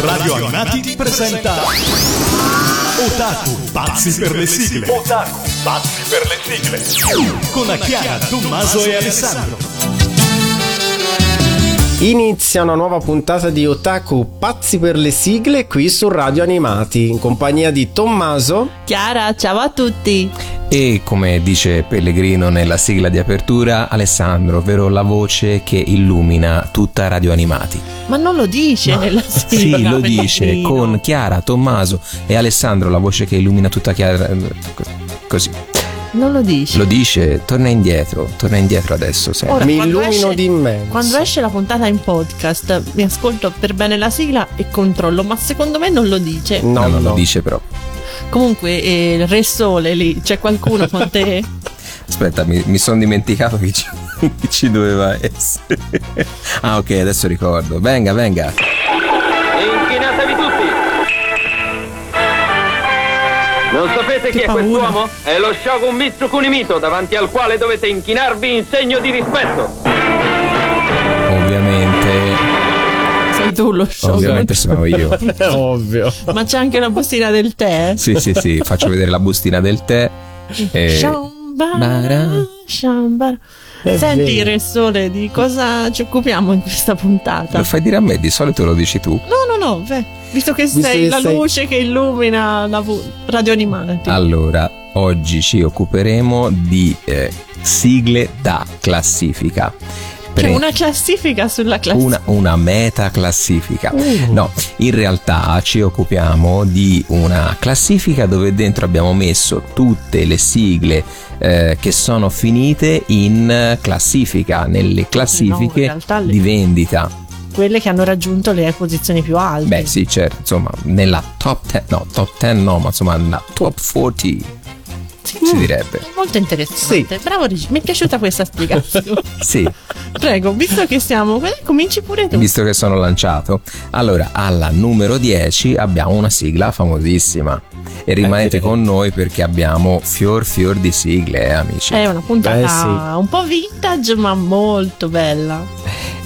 Radio Animati presenta Otaku, pazzi per le sigle. Otaku, pazzi per le sigle. Con Chiara, Tommaso e Alessandro. Inizia una nuova puntata di Otaku Pazzi per le sigle qui su Radio Animati in compagnia di Tommaso, Chiara, ciao a tutti. E come dice Pellegrino nella sigla di apertura, Alessandro, ovvero la voce che illumina tutta Radio Animati. Ma non lo dice Ma, nella sigla. Sì, lo dice con Chiara, Tommaso e Alessandro, la voce che illumina tutta Chiara. Così. Non lo dice. Lo dice, torna indietro, torna indietro adesso. Sempre. Ora, mi illumino esce- di immenso. Quando esce la puntata in podcast, mi ascolto per bene la sigla e controllo, ma secondo me non lo dice. No, no, non no. lo dice però. Comunque, eh, il Re Sole lì, c'è qualcuno con te? Aspetta, mi, mi sono dimenticato che ci, che ci doveva essere. Ah, ok, adesso ricordo. Venga, venga. Inchinatevi tutti! Non sapete chi è quest'uomo? È lo Shogun Mitsu Kunimito, davanti al quale dovete inchinarvi in segno di rispetto. Sei tu lo show. ovviamente sono io. Ovvio. Ma c'è anche la bustina del tè? Sì, sì, sì, faccio vedere la bustina del tè. E... Shambara, Bara. shambara. È Senti, vero. Re Sole, di cosa ci occupiamo in questa puntata? Lo fai dire a me, di solito lo dici tu. No, no, no, beh, visto che Visto sei che la sei- luce che illumina la vu- radio animati. Allora, oggi ci occuperemo di eh, sigle da classifica. C'è Pre- una classifica sulla classifica. una, una meta classifica. Uh. No, in realtà ci occupiamo di una classifica dove dentro abbiamo messo tutte le sigle eh, che sono finite in classifica, nelle classifiche le- di vendita. Quelle che hanno raggiunto le posizioni più alte. Beh, sì, certo, insomma, nella top 10, no, top 10 no, ma insomma, nella top 40 si direbbe. Molto interessante. Bravo, Rigi, mi è piaciuta questa spiegazione. Sì, Prego, visto che siamo. eh, Cominci pure tu. visto che sono lanciato. Allora, alla numero 10 abbiamo una sigla famosissima. E rimanete Eh, con noi perché abbiamo fior fior di sigle, eh, amici. È una puntata Beh, sì. un po' vintage, ma molto bella.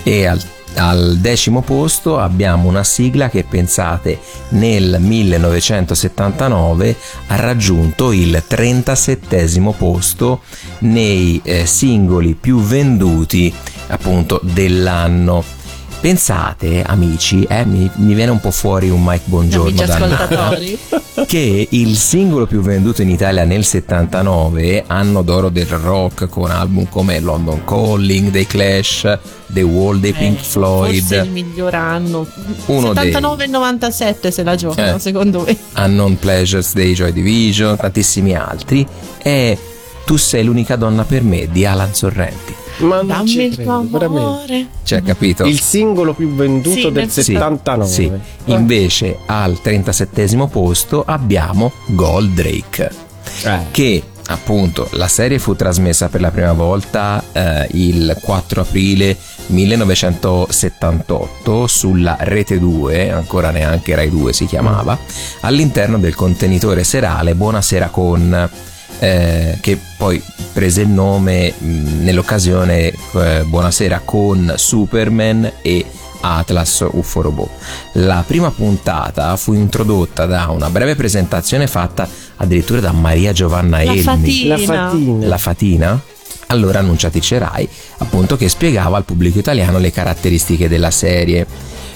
E al, al decimo posto abbiamo una sigla che pensate nel 1979 ha raggiunto il 37 posto nei eh, singoli più venduti appunto dell'anno. Pensate, amici, eh, mi, mi viene un po' fuori un Mike Buongiorno Amici che il singolo più venduto in Italia nel 79, anno d'oro del rock con album come London Calling, dei Clash, The Wall dei Pink Eh, Floyd, Forse il miglior anno. Uno dei- 79 e 97 se la giocano, Eh. secondo me. Unknown Pleasures dei Joy Division, tantissimi altri, e Tu sei l'unica donna per me di Alan Sorrenti. Ma non Dammi ci il tuo veramente. amore. Cioè, capito? Il singolo più venduto Sì, del Sì, 79. Sì. Invece al 37 posto abbiamo Goldrake. Eh. che appunto la serie fu trasmessa per la prima volta eh, il 4 aprile 1978 sulla Rete 2, ancora neanche Rai 2 si chiamava, all'interno del contenitore serale Buonasera con eh, che poi prese il nome mh, nell'occasione eh, Buonasera con Superman e Atlas UFO Robot. La prima puntata fu introdotta da una breve presentazione fatta addirittura da Maria Giovanna La Elmi, fatina. La fatina. la fatina, allora annunciatrice Rai, appunto che spiegava al pubblico italiano le caratteristiche della serie.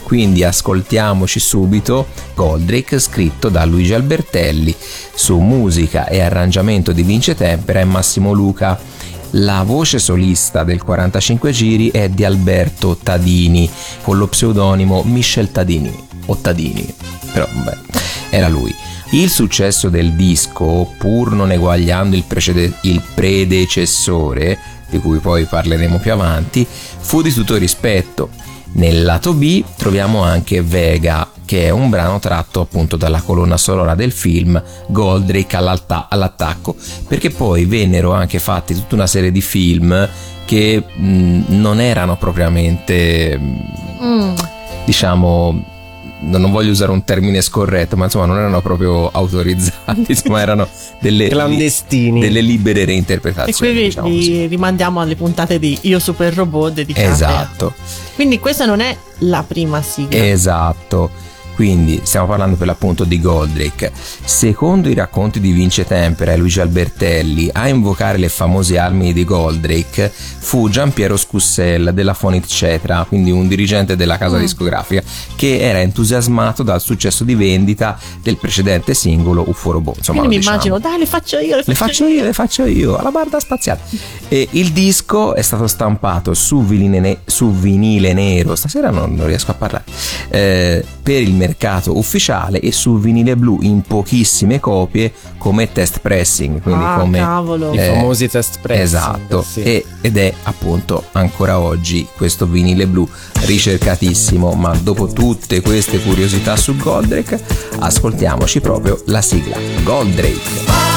Quindi ascoltiamoci subito Goldrake scritto da Luigi Albertelli su musica e arrangiamento di Vince Tempera e Massimo Luca. La voce solista del 45 giri è di Alberto Tadini con lo pseudonimo Michel Tadini o Tadini, però vabbè, era lui. Il successo del disco, pur non eguagliando il, precede- il predecessore, di cui poi parleremo più avanti, fu di tutto rispetto. Nel lato B troviamo anche Vega, che è un brano tratto appunto dalla colonna sonora del film Goldrake all'attacco, perché poi vennero anche fatti tutta una serie di film che mh, non erano propriamente, mh, Mm. diciamo, non voglio usare un termine scorretto, ma insomma non erano proprio autorizzati, insomma erano delle, Clandestini. delle libere E reinterpretazioni. qui vi, diciamo così. rimandiamo alle puntate di Io Super Robot dedicate. Esatto, Quindi questa non è la prima sigla. esatto. Quindi stiamo parlando per l'appunto di Goldrake. Secondo i racconti di Vince Tempera e Luigi Albertelli, a invocare le famose armi di Goldrake fu Giampiero Scussella della Fonit Cetra, quindi un dirigente della casa discografica, che era entusiasmato dal successo di vendita del precedente singolo UFO Robot. Insomma, Quindi mi diciamo. immagino, dai, le faccio io, le faccio, Le faccio io, le faccio io, alla barda spaziale. E il disco è stato stampato su vinile, ne- su vinile nero, stasera non, non riesco a parlare, eh, per il mercato ufficiale e su vinile blu in pochissime copie come test pressing, quindi Ah, come... cavolo. I eh, famosi test pressing. Esatto, sì. e- ed è appunto ancora oggi questo vinile blu ricercatissimo, ma dopo tutte queste curiosità su Goldrake, ascoltiamoci proprio la sigla Goldrake.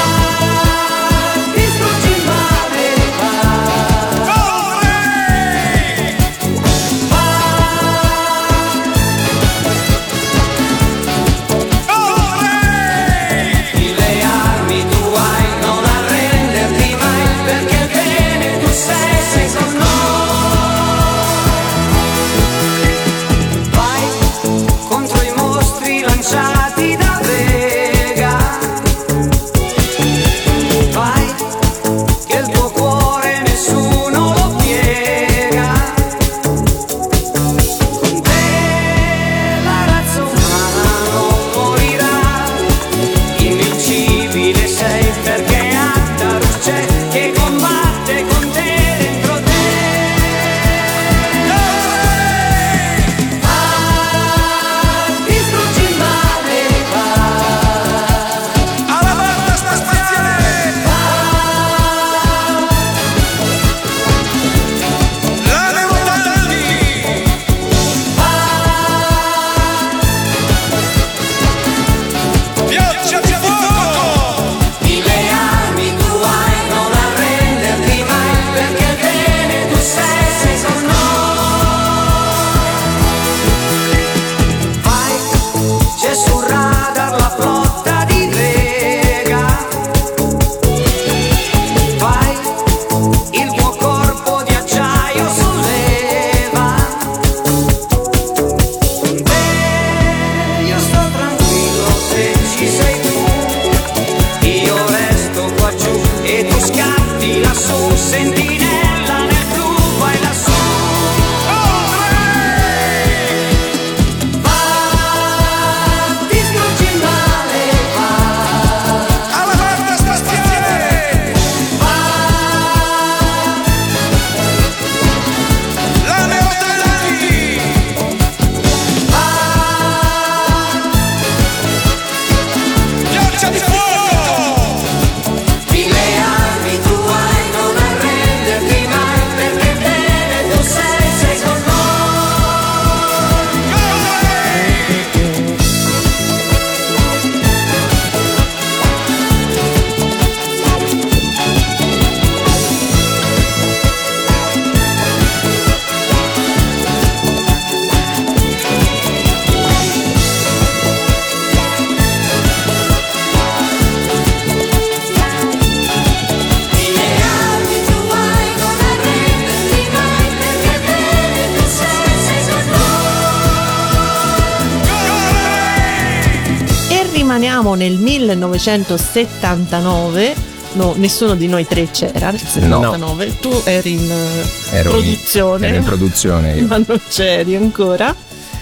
1979. No, nessuno di noi tre c'era nel 79. Tu eri in eh, Ero in- produzione. ero in produzione io. ma non c'eri ancora.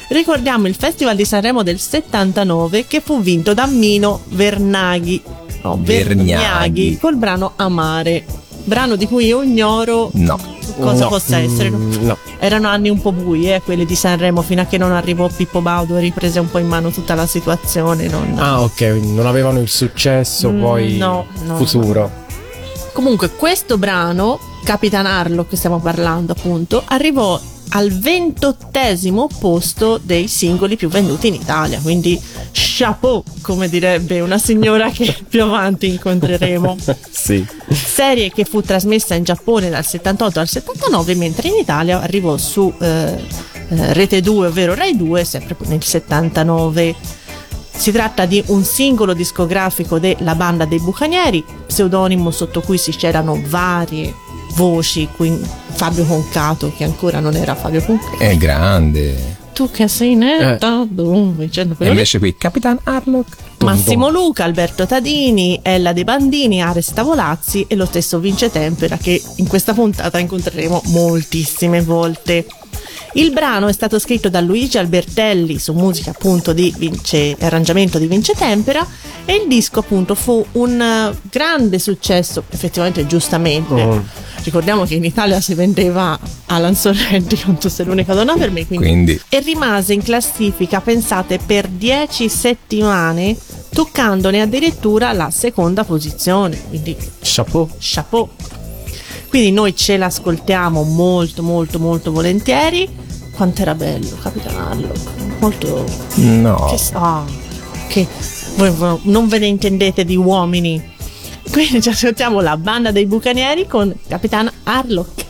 Ricordiamo il Festival di Sanremo del 79 che fu vinto da Mino Vernaghi. No, Vergnaghi. col brano Amare. Brano di cui io ignoro No, cosa No, possa essere. mm, no. Erano anni un po' bui, eh, quelli di Sanremo, fino a che non arrivò Pippo Baudo e riprese un po' in mano tutta la situazione. non- Ah, ok, non avevano il successo Mm, poi no, no, futuro. Comunque, questo brano, Capitan Harlock, che stiamo parlando appunto, arrivò al ventottesimo posto dei singoli più venduti in Italia. Quindi, chapeau, come direbbe una signora che più avanti incontreremo. Sì. Serie che fu trasmessa in Giappone dal 78 al 79, mentre in Italia arrivò su eh, eh, Rete 2, ovvero Rai 2, sempre nel 79. Si tratta di un singolo discografico della banda dei Bucanieri, pseudonimo sotto cui si c'erano varie voci, quindi Fabio Concato, che ancora non era Fabio Concato. È grande. Tu che sei netta, dunque, dicendo E quello lì. invece qui Capitan Harlock. Massimo Luca, Alberto Tadini, Ella De Bandini, Ares Tavolazzi e lo stesso Vince Tempera che in questa puntata incontreremo moltissime volte. Il brano è stato scritto da Luigi Albertelli su musica appunto di Vince, arrangiamento di Vince Tempera e il disco appunto fu un eh, grande successo, effettivamente giustamente. Oh. Ricordiamo che in Italia si vendeva Alan Sorrenti con Tu sei l'unica donna per me, quindi Quindi e rimase in classifica, pensate, per 10 settimane, toccandone addirittura la seconda posizione. Quindi Chapeau. chapeau. Quindi noi ce l'ascoltiamo molto molto molto volentieri. Quanto era bello, capitanarlo. Molto no. che ah, che voi, voi non ve ne intendete di uomini. Quindi ci ascoltiamo la banda dei bucanieri con Capitan Harlock.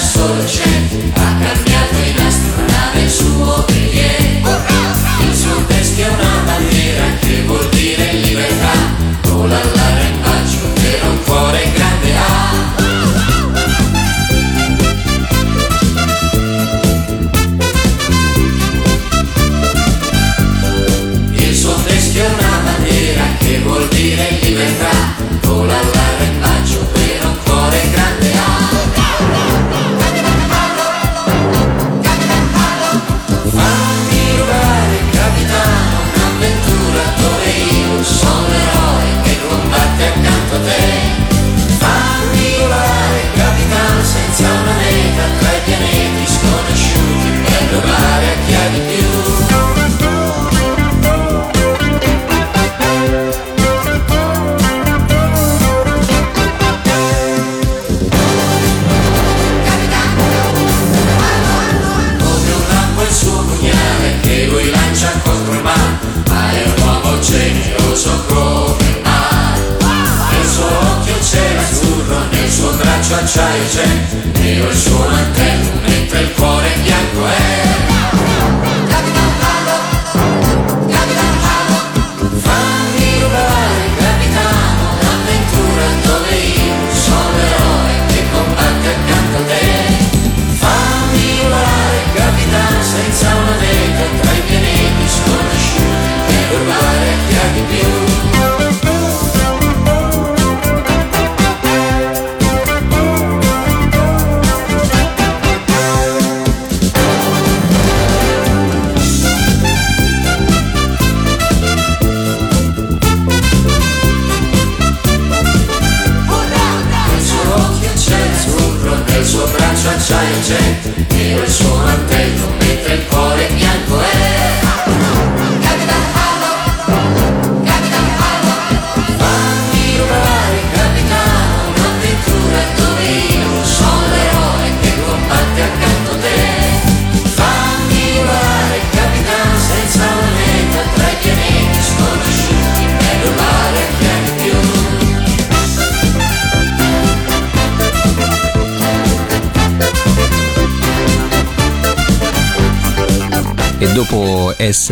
Solo c'è vuol dire all'arrembaggio per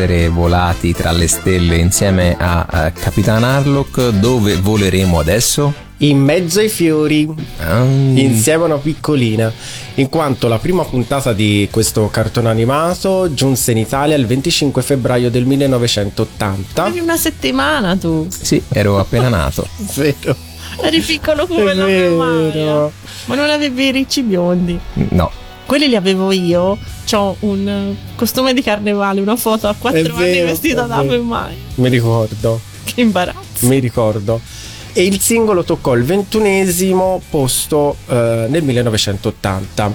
essere volati tra le stelle insieme a, a Capitan Harlock, dove voleremo adesso? In mezzo ai fiori, Ah, insieme a una piccolina, in quanto la prima puntata di questo cartone animato giunse in Italia il 25 febbraio del 1980. Avevi una settimana tu. sì, ero appena nato. Vero. Eri piccolo come È la mia. Ma non avevi i ricci biondi. No, Quelli li avevo io. C'ho un eh, costume di carnevale, una foto a quattro anni vero, vestita è da me mai. Mi ricordo, Che imbarazzo. mi ricordo. E il singolo toccò il ventunesimo posto eh, nel 1980.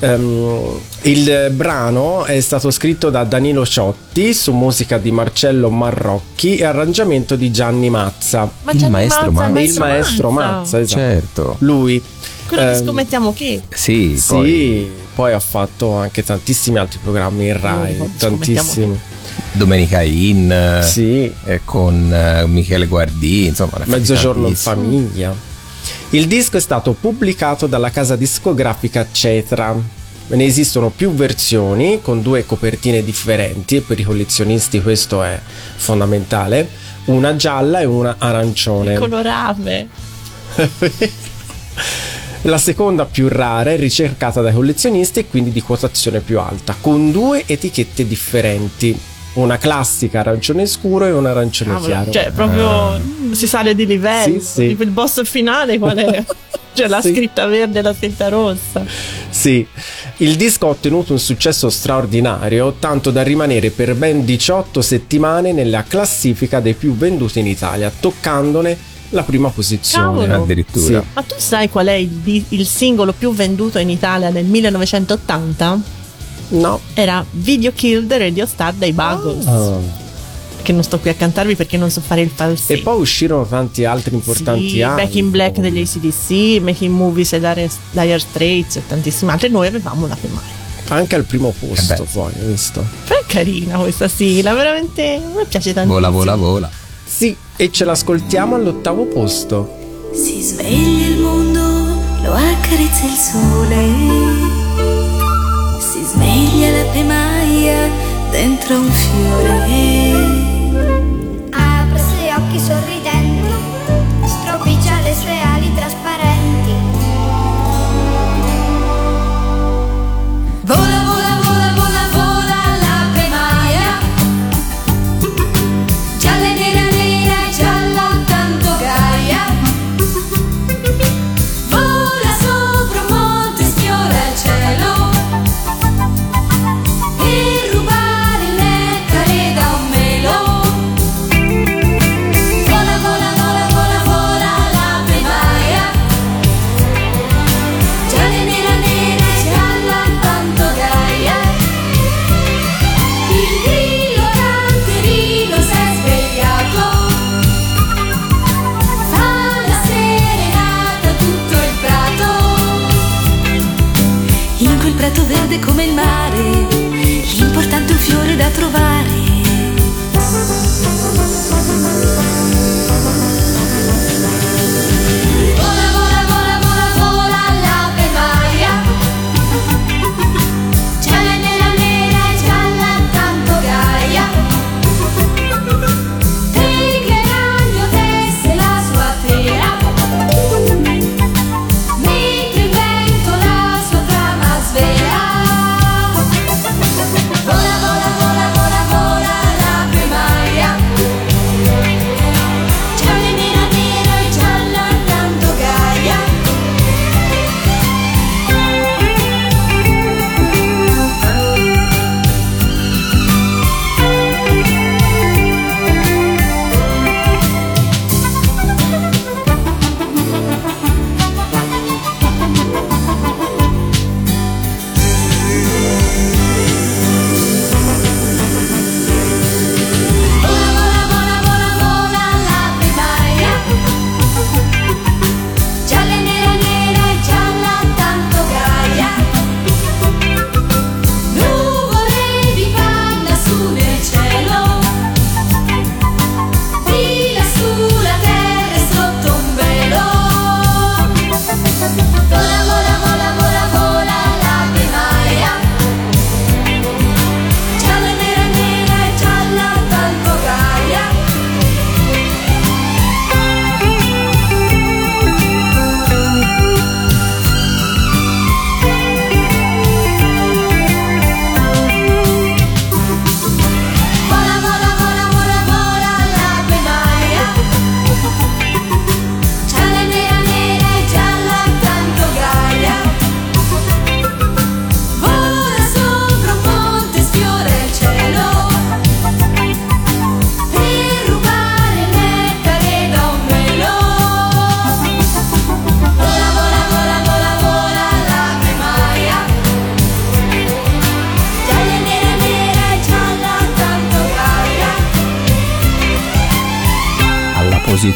Ehm, il brano è stato scritto da Danilo Ciotti su musica di Marcello Marrocchi e arrangiamento di Gianni Mazza. Ma Il maestro Mazza, Mazza. il maestro Mazza, esatto. certo. Lui. Quello che Ehm, scommettiamo che. Sì, Sì, poi... ha fatto anche tantissimi altri programmi in Rai, Oh, tantissimi. Domenica In, eh, Sì. eh, con eh, Michele Guardì, insomma, Mezzogiorno in famiglia. Il disco è stato pubblicato dalla casa discografica Cetra. Ne esistono più versioni con due copertine differenti e per i collezionisti questo è fondamentale, una gialla e una arancione. Colorame. La seconda più rara è ricercata dai collezionisti e quindi di quotazione più alta, con due etichette differenti, una classica arancione scuro e un arancione Cavolo, chiaro. Cioè, proprio si sale di livello. Sì, sì. Tipo il boss finale qual è? C'è la Sì. scritta verde e la scritta rossa. Sì, il disco ha ottenuto un successo straordinario, tanto da rimanere per ben 18 settimane nella classifica dei più venduti in Italia, toccandone la prima posizione. Cavolo. Addirittura. Sì. Ma tu sai qual è il, il singolo più venduto in Italia nel 1980? No. Era Video Kill the Radio Star dei Buggles. Ah. Che non sto qui a cantarvi perché non so fare il falsetto. E poi uscirono tanti altri importanti Sì, album. Back in Black degli ACDC, Making Movies e Dire, Dire Straits e tantissimi altri. Noi avevamo la primaria. Anche al primo posto, Eh beh. poi, visto? È carina questa sigla, veramente me piace tantissimo. Vola, vola, vola. Sì, e ce l'ascoltiamo all'ottavo posto. Si sveglia il mondo, lo accarezza il sole. Si sveglia la primaia dentro un fiore. Apre i suoi occhi sorridenti,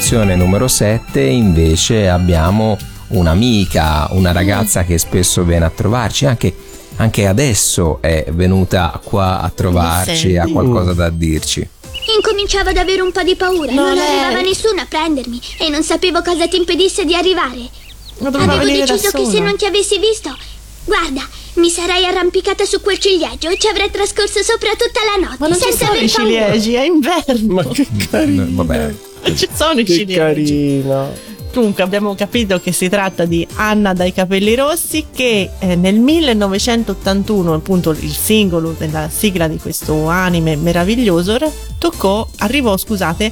posizione numero 7 invece abbiamo un'amica, una ragazza che spesso viene a trovarci, anche anche adesso è venuta qua a trovarci, ha qualcosa da dirci. Incominciavo ad avere un po' di paura. No, non lei- arrivava nessuno a prendermi e non sapevo cosa ti impedisse di arrivare. Avevo deciso che se non ti avessi visto, guarda, mi sarei arrampicata su quel ciliegio e ci avrei trascorso sopra tutta la notte Ma non ci senza sono aver i paura. ciliegi, è inverno. Ma che carino. No, Vabbè, Non ci sono i Che ciliegi. carina. Comunque abbiamo capito che si tratta di Anna dai capelli rossi che eh, nel 1981, appunto il singolo della sigla di questo anime meraviglioso, toccò, arrivò, scusate,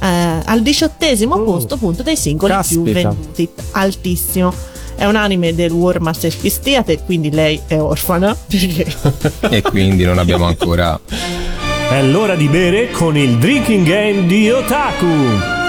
eh, al diciottesimo Oh, posto appunto dei singoli più caspita. venduti, altissimo. È un anime del War Masterpiece Theater, quindi lei è orfana. e quindi non abbiamo ancora... È l'ora di bere con il drinking game di Otaku.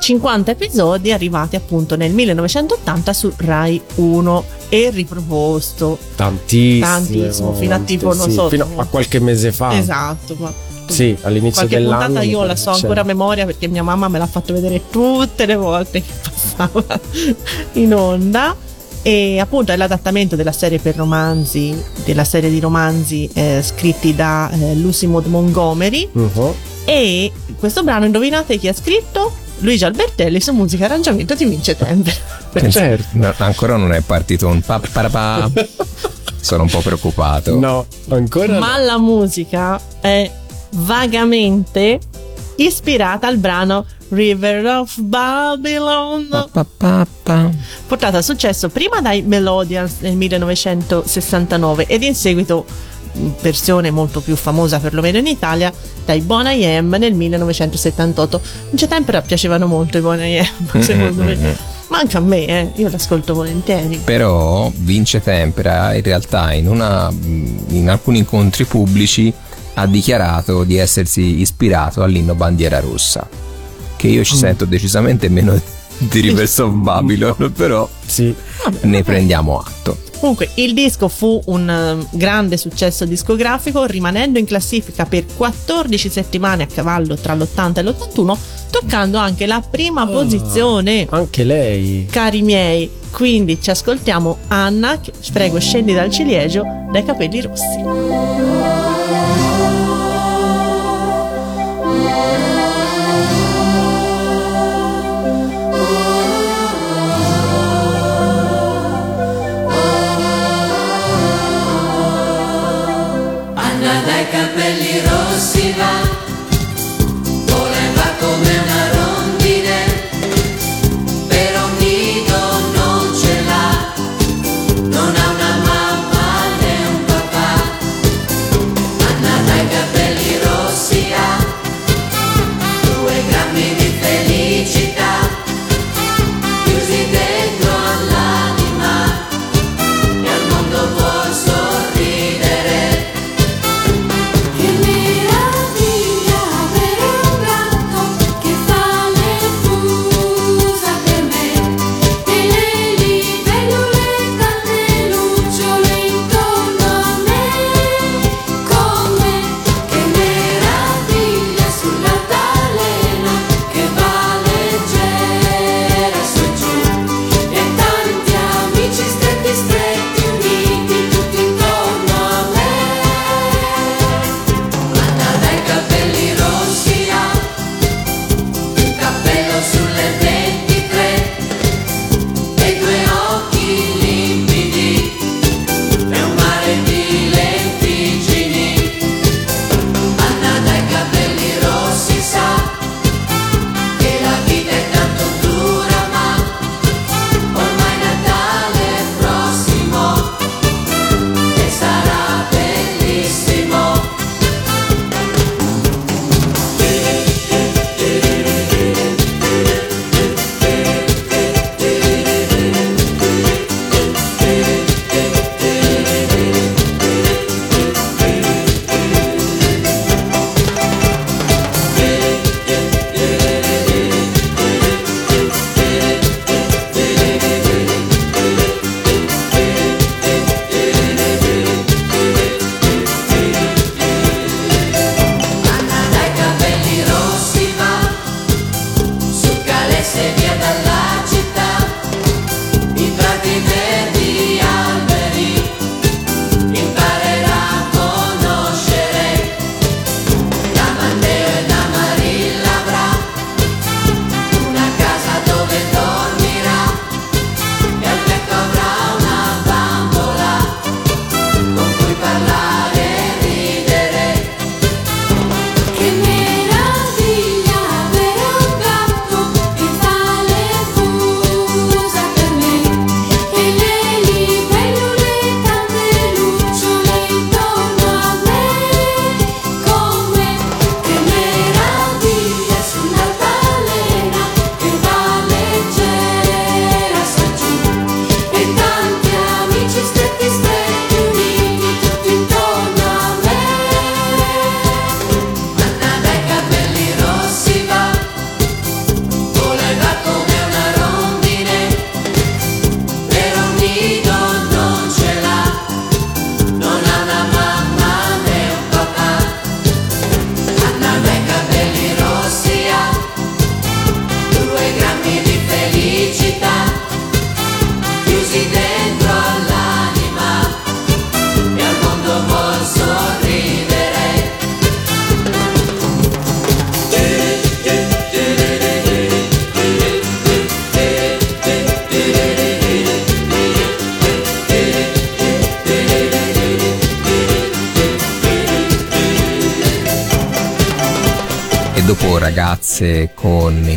50 episodi arrivati appunto nel 1980 su Rai 1 e riproposto. Tantissimo. Tantissimo, fino a tipo, non sì, so, Fino a qualche mese fa. Esatto, ma Sì, all'inizio qualche dell'anno. puntata io la so ancora a memoria perché mia mamma me l'ha fatto vedere tutte le volte che passava in onda e appunto è l'adattamento della serie per romanzi della serie di romanzi eh, scritti da eh, Lucy Maud Montgomery Mhm. e questo brano indovinate chi ha scritto? Luigi Albertelli su musica e arrangiamento di Vince Temper certo. No, ancora non è partito un pa pa pa. Sono un po' preoccupato. No, ancora ma la musica è vagamente ispirata al brano River of Babylon Pa, pa, pa, portata a successo prima dai Melodians nel 1969 ed in seguito in versione molto più famosa perlomeno in Italia dai Bon I.M. nel 1978 in c'è tempera piacevano molto i Bon I.M. secondo me ma anche a me eh, io l'ascolto volentieri Però Vince Tempera in realtà in, una, in alcuni incontri pubblici ha dichiarato di essersi ispirato all'inno Bandiera Rossa, che io ci Mm. sento decisamente meno di Rivers of Babylon, però Sì. ne prendiamo atto. Comunque, il disco fu un eh, grande successo discografico, rimanendo in classifica per 14 settimane a cavallo tra l'80 e l'81, toccando anche la prima posizione. Anche lei. Cari miei, quindi ci ascoltiamo Anna, che prego scendi dal ciliegio, dai capelli rossi. Rossi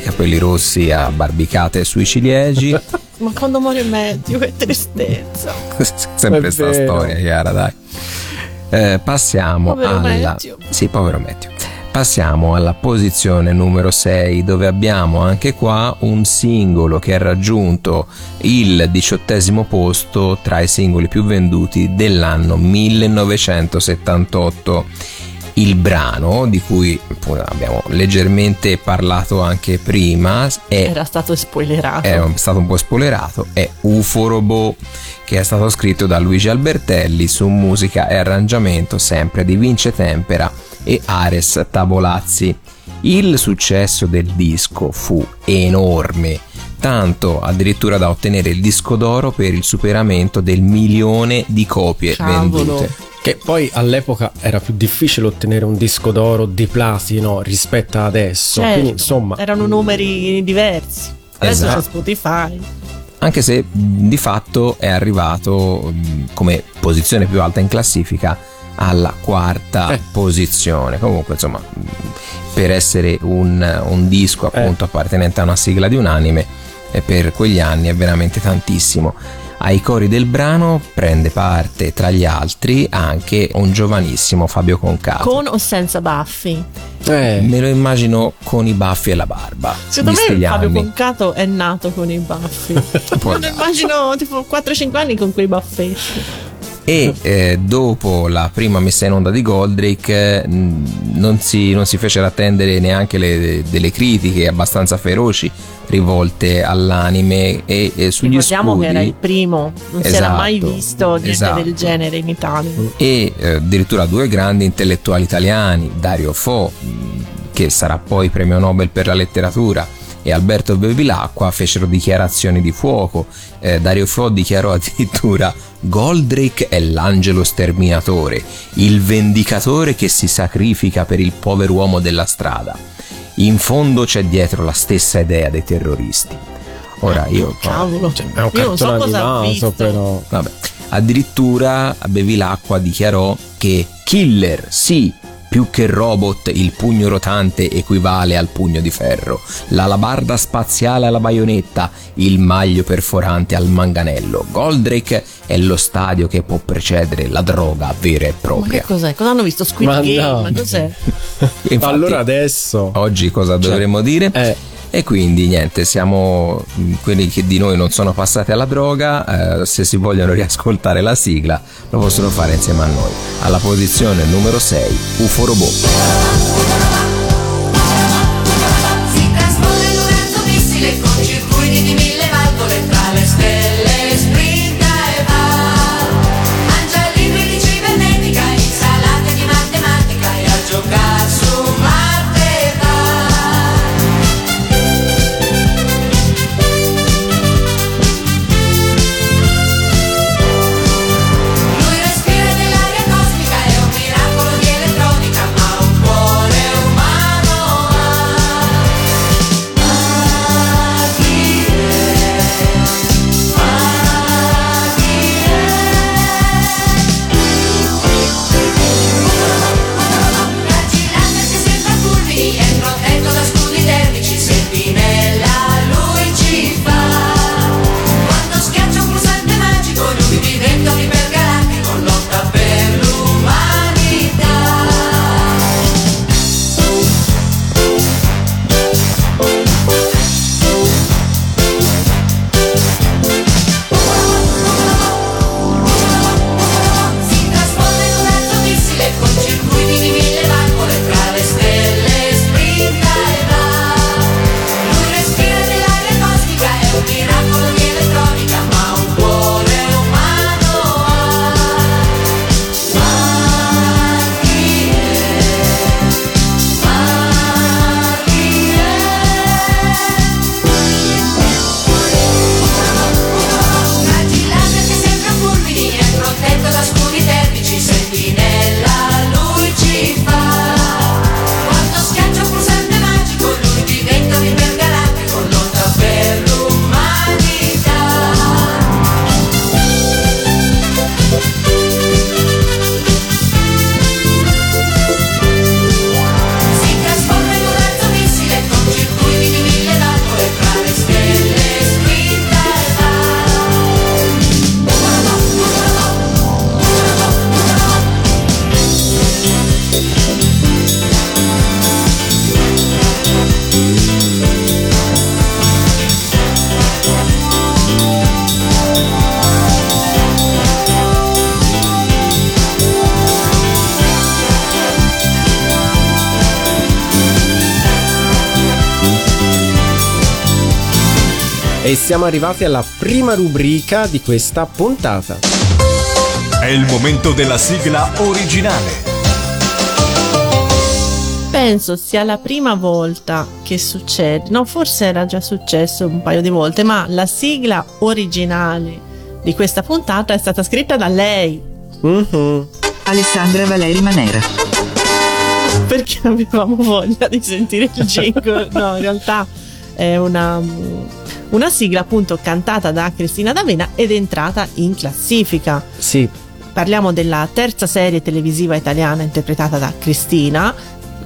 capelli rossi abbarbicate sui ciliegi. Ma quando muore Matthew, che tristezza. Sempre È questa vero. storia, Chiara, dai. Eh, passiamo Povero alla. Matthew. Sì, povero Matthew. Passiamo alla posizione numero 6 dove abbiamo anche qua un singolo che ha raggiunto il diciottesimo posto tra i singoli più venduti dell'anno 1978. Il brano di cui abbiamo leggermente parlato anche prima è Era stato spoilerato. è un- stato un po' spoilerato, è UFO Robot, che è stato scritto da Luigi Albertelli su musica e arrangiamento sempre di Vince Tempera e Ares Tavolazzi. Il successo del disco fu enorme, tanto addirittura da ottenere il disco d'oro per il superamento del milione di copie Cavolo. vendute. Che poi all'epoca era più difficile ottenere un disco d'oro di platino rispetto ad adesso. Certo, Quindi insomma, erano numeri diversi. Adesso Esatto. c'è Spotify. anche se di fatto è arrivato come posizione più alta in classifica alla quarta Eh. posizione. Comunque, insomma, per essere un, un disco appunto appartenente a una sigla di un anime, e per quegli anni è veramente tantissimo. Ai cori del brano prende parte tra gli altri anche un giovanissimo Fabio Concato. Con o senza baffi? eh, Me lo immagino con i baffi e la barba. Secondo me Fabio anni. Concato è nato con i baffi. Me lo immagino tipo 4-5 anni con quei baffetti. E eh, dopo la prima messa in onda di Goldrake eh, mh, non, si, non si fecero attendere neanche le, delle critiche abbastanza feroci rivolte all'anime e, e sugli Ricordiamo scudi che era il primo, non si era Esatto, mai visto niente esatto. del genere in Italia. e eh, addirittura due grandi intellettuali italiani, Dario Fo, mh, che sarà poi premio Nobel per la letteratura, e Alberto Bevilacqua fecero dichiarazioni di fuoco. Eh, Dario Fo dichiarò addirittura Goldrake è l'angelo sterminatore, il vendicatore che si sacrifica per il povero uomo della strada. In fondo c'è dietro la stessa idea dei terroristi. Ora io Cavolo. cioè, è un Io non so cosa ha animato, visto. però. Vabbè. Addirittura Bevilacqua dichiarò che Killer, sì, più che robot, il pugno rotante equivale al pugno di ferro, l'alabarda spaziale alla baionetta, il maglio perforante al manganello. Goldrake è lo stadio che può precedere la droga vera e Ma che propria. cos'è? Cosa hanno visto? Squid Ma Game? no. Ma cos'è? Infatti, allora adesso. oggi cosa dovremmo dire? Eh, E quindi niente, siamo mh, quelli che di noi non sono passati alla droga, eh, se si vogliono riascoltare la sigla lo possono fare insieme a noi. Alla posizione numero 6, UFO Robot. Si trasforma in un razzo missile siamo arrivati alla prima rubrica di questa puntata. È il momento della sigla originale. Penso sia la prima volta che succede, no, forse era già successo un paio di volte, ma la sigla originale di questa puntata è stata scritta da lei. Mhm. Alessandra Valeri Manera. perché avevamo voglia di sentire il jingle. No, in realtà è una, una sigla appunto cantata da Cristina D'Avena ed entrata in classifica. Sì, Parliamo della terza serie televisiva italiana interpretata da Cristina,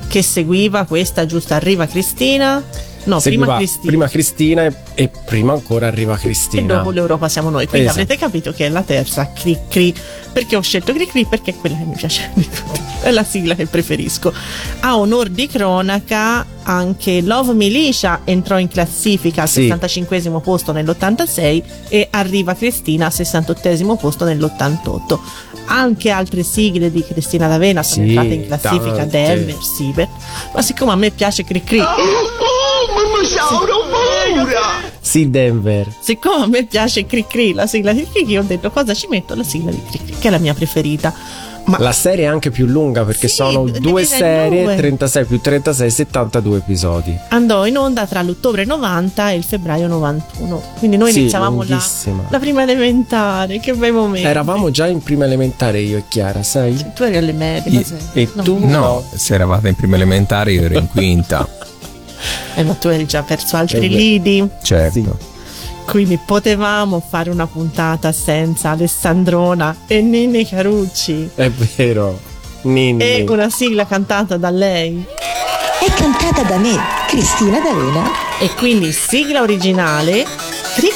che seguiva questa giusta Arriva Cristina. No, prima Cristina. prima Cristina e, e prima ancora arriva E Cristina. dopo l'Europa siamo noi. Quindi Esatto. avrete capito che è la terza Cri Cri. Perché ho scelto Cri Cri? Perché è quella che mi piace di tutte. È la sigla che preferisco. A onor di cronaca, anche Love Militia entrò in classifica al Sì. 65 posto nell'86 e Arriva Cristina al 68 posto nell'88. Anche altre sigle di Cristina D'Avena sono Sì, entrate in classifica, tante. Denver, Siebert. Ma siccome a me piace Cri Cri. Sì, Denver. Siccome a me piace Cri Cri, la sigla di Cri Cri, ho detto cosa ci metto? La sigla di Cri Cri, che è la mia preferita. Ma La serie è anche più lunga perché Sì, sono due serie, due. 36 più 36, 72 episodi. andò in onda tra l'ottobre 90 e il febbraio 91. Quindi noi Sì, iniziavamo la, la prima elementare, che bei momenti. Eravamo già in prima elementare io e Chiara, sai? Tu eri alle medie, cos'è? E No. tu? No, se eravate in prima elementare io ero in quinta, Eh, ma tu eri già perso altri Eh lidi. certo. Quindi potevamo fare una puntata senza Alessandrona e Nini Carucci. È vero. Ninni. E una sigla cantata da lei. È cantata da me, Cristina D'Avena. E quindi sigla originale Cri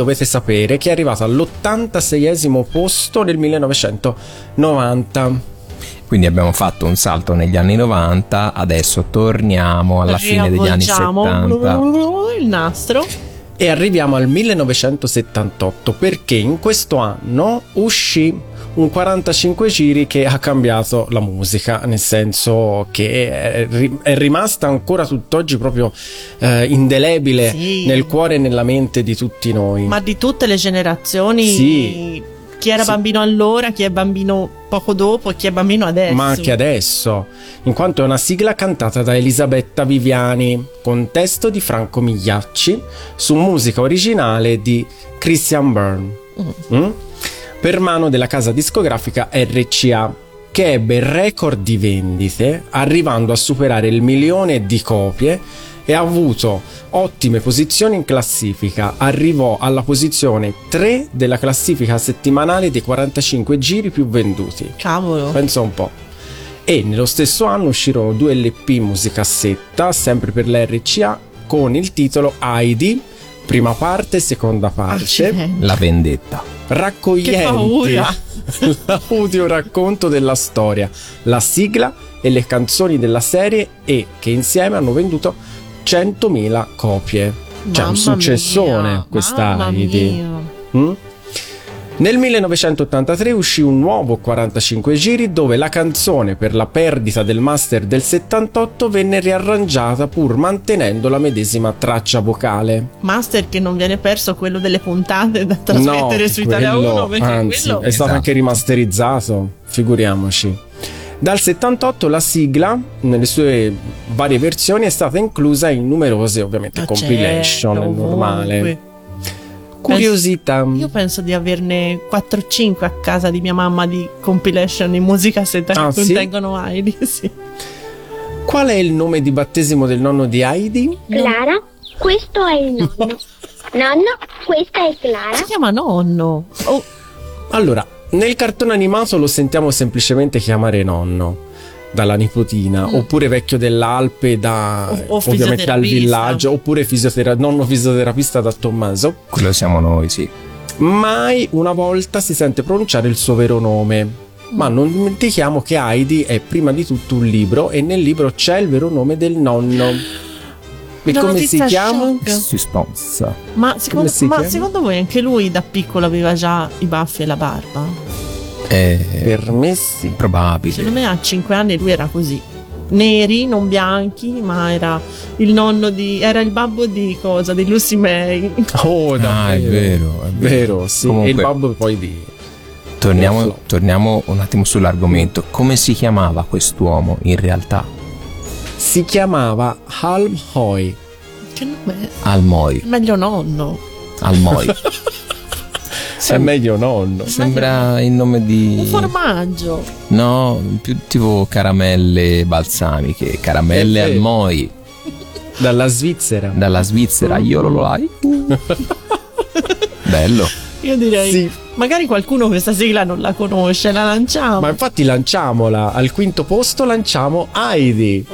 dovete sapere che è arrivato all'86esimo posto nel 1990. Quindi abbiamo fatto un salto negli anni 90, adesso torniamo alla fine degli anni Riavvolgiamo 70. il nastro. E arriviamo al 1978 perché in questo anno uscì un 45 giri che ha cambiato la musica, nel senso che è, ri- è rimasta ancora tutt'oggi proprio eh, indelebile Sì. nel cuore e nella mente di tutti noi. Ma di tutte le generazioni. Sì. Chi era Sì. bambino allora, chi è bambino poco dopo e chi è bambino adesso. Ma anche adesso, in quanto è una sigla cantata da Elisabetta Viviani, con testo di Franco Migliacci, su musica originale di Christian Byrne, Mm? Per mano della casa discografica RCA, che ebbe record di vendite, arrivando a superare il milione di copie e ha avuto ottime posizioni in classifica. Arrivò alla posizione 3 della classifica settimanale dei 45 giri più venduti. Cavolo. Pensa un po'. E nello stesso anno uscirono due LP musicassetta, sempre per la RCA, con il titolo Heidi, prima parte seconda parte, Accidenti. La vendetta. raccoglienti paura. l'audio racconto della storia, la sigla e le canzoni della serie e che insieme hanno venduto 100.000 copie. Cioè un Mamma successone mia, questa mamma Heidi. mia. Mm? Nel 1983 uscì un nuovo 45 giri dove la canzone per la perdita del master del 78 venne riarrangiata pur mantenendo la medesima traccia vocale. Master che non viene perso quello delle puntate da trasmettere su Italia quello- 1 perché anzi, quello è stato Esatto. anche rimasterizzato, figuriamoci. Dal 78 la sigla, nelle sue varie versioni, è stata inclusa in numerose, ovviamente, Ah, compilation, certo, è normale. Curiosità. Io penso di averne 4-5 a casa di mia mamma di compilation in musica se Ah, sì? contengono Heidi. Sì. Qual è il nome di battesimo del nonno di Heidi? Clara, questo è il nonno. Nonno, questa è Clara. Si chiama nonno. Oh, Allora, nel cartone animato lo sentiamo semplicemente chiamare nonno dalla nipotina, oppure vecchio dell'Alpe da Mm. O- o ovviamente dal villaggio, oppure fisiotera- nonno fisioterapista da Tommaso. Quello siamo noi, sì. Mai una volta si sente pronunciare il suo vero nome. Ma non dimentichiamo che Heidi è prima di tutto un libro e nel libro c'è il vero nome del nonno. E Una come si chiama? shock. Suspense. ma, secondo, si ma chiama? secondo voi anche lui da piccolo aveva già i baffi e la barba? Eh, Per me sì. probabile. Secondo me a 5 anni lui era così. Neri, non bianchi, ma era il nonno di. era il babbo di cosa? Di Lucy May. Oh, Ah, è vero, è vero. Vero, sì. Comunque- E il babbo poi di... Torniamo, torniamo un attimo sull'argomento. Come si chiamava quest'uomo in realtà? Si chiamava Halm Hoy. Che nome è? Almoi. Meglio nonno. Almoi. È meglio nonno. Sembra il nome Un di. formaggio. No, più tipo caramelle balsamiche. Caramelle È vero. Almoi. Dalla Svizzera. Dalla Svizzera. Io lo like. Bello. Io direi. Sì. Magari qualcuno questa sigla non la conosce, la lanciamo. Ma infatti lanciamola. Al quinto posto lanciamo. Heidi,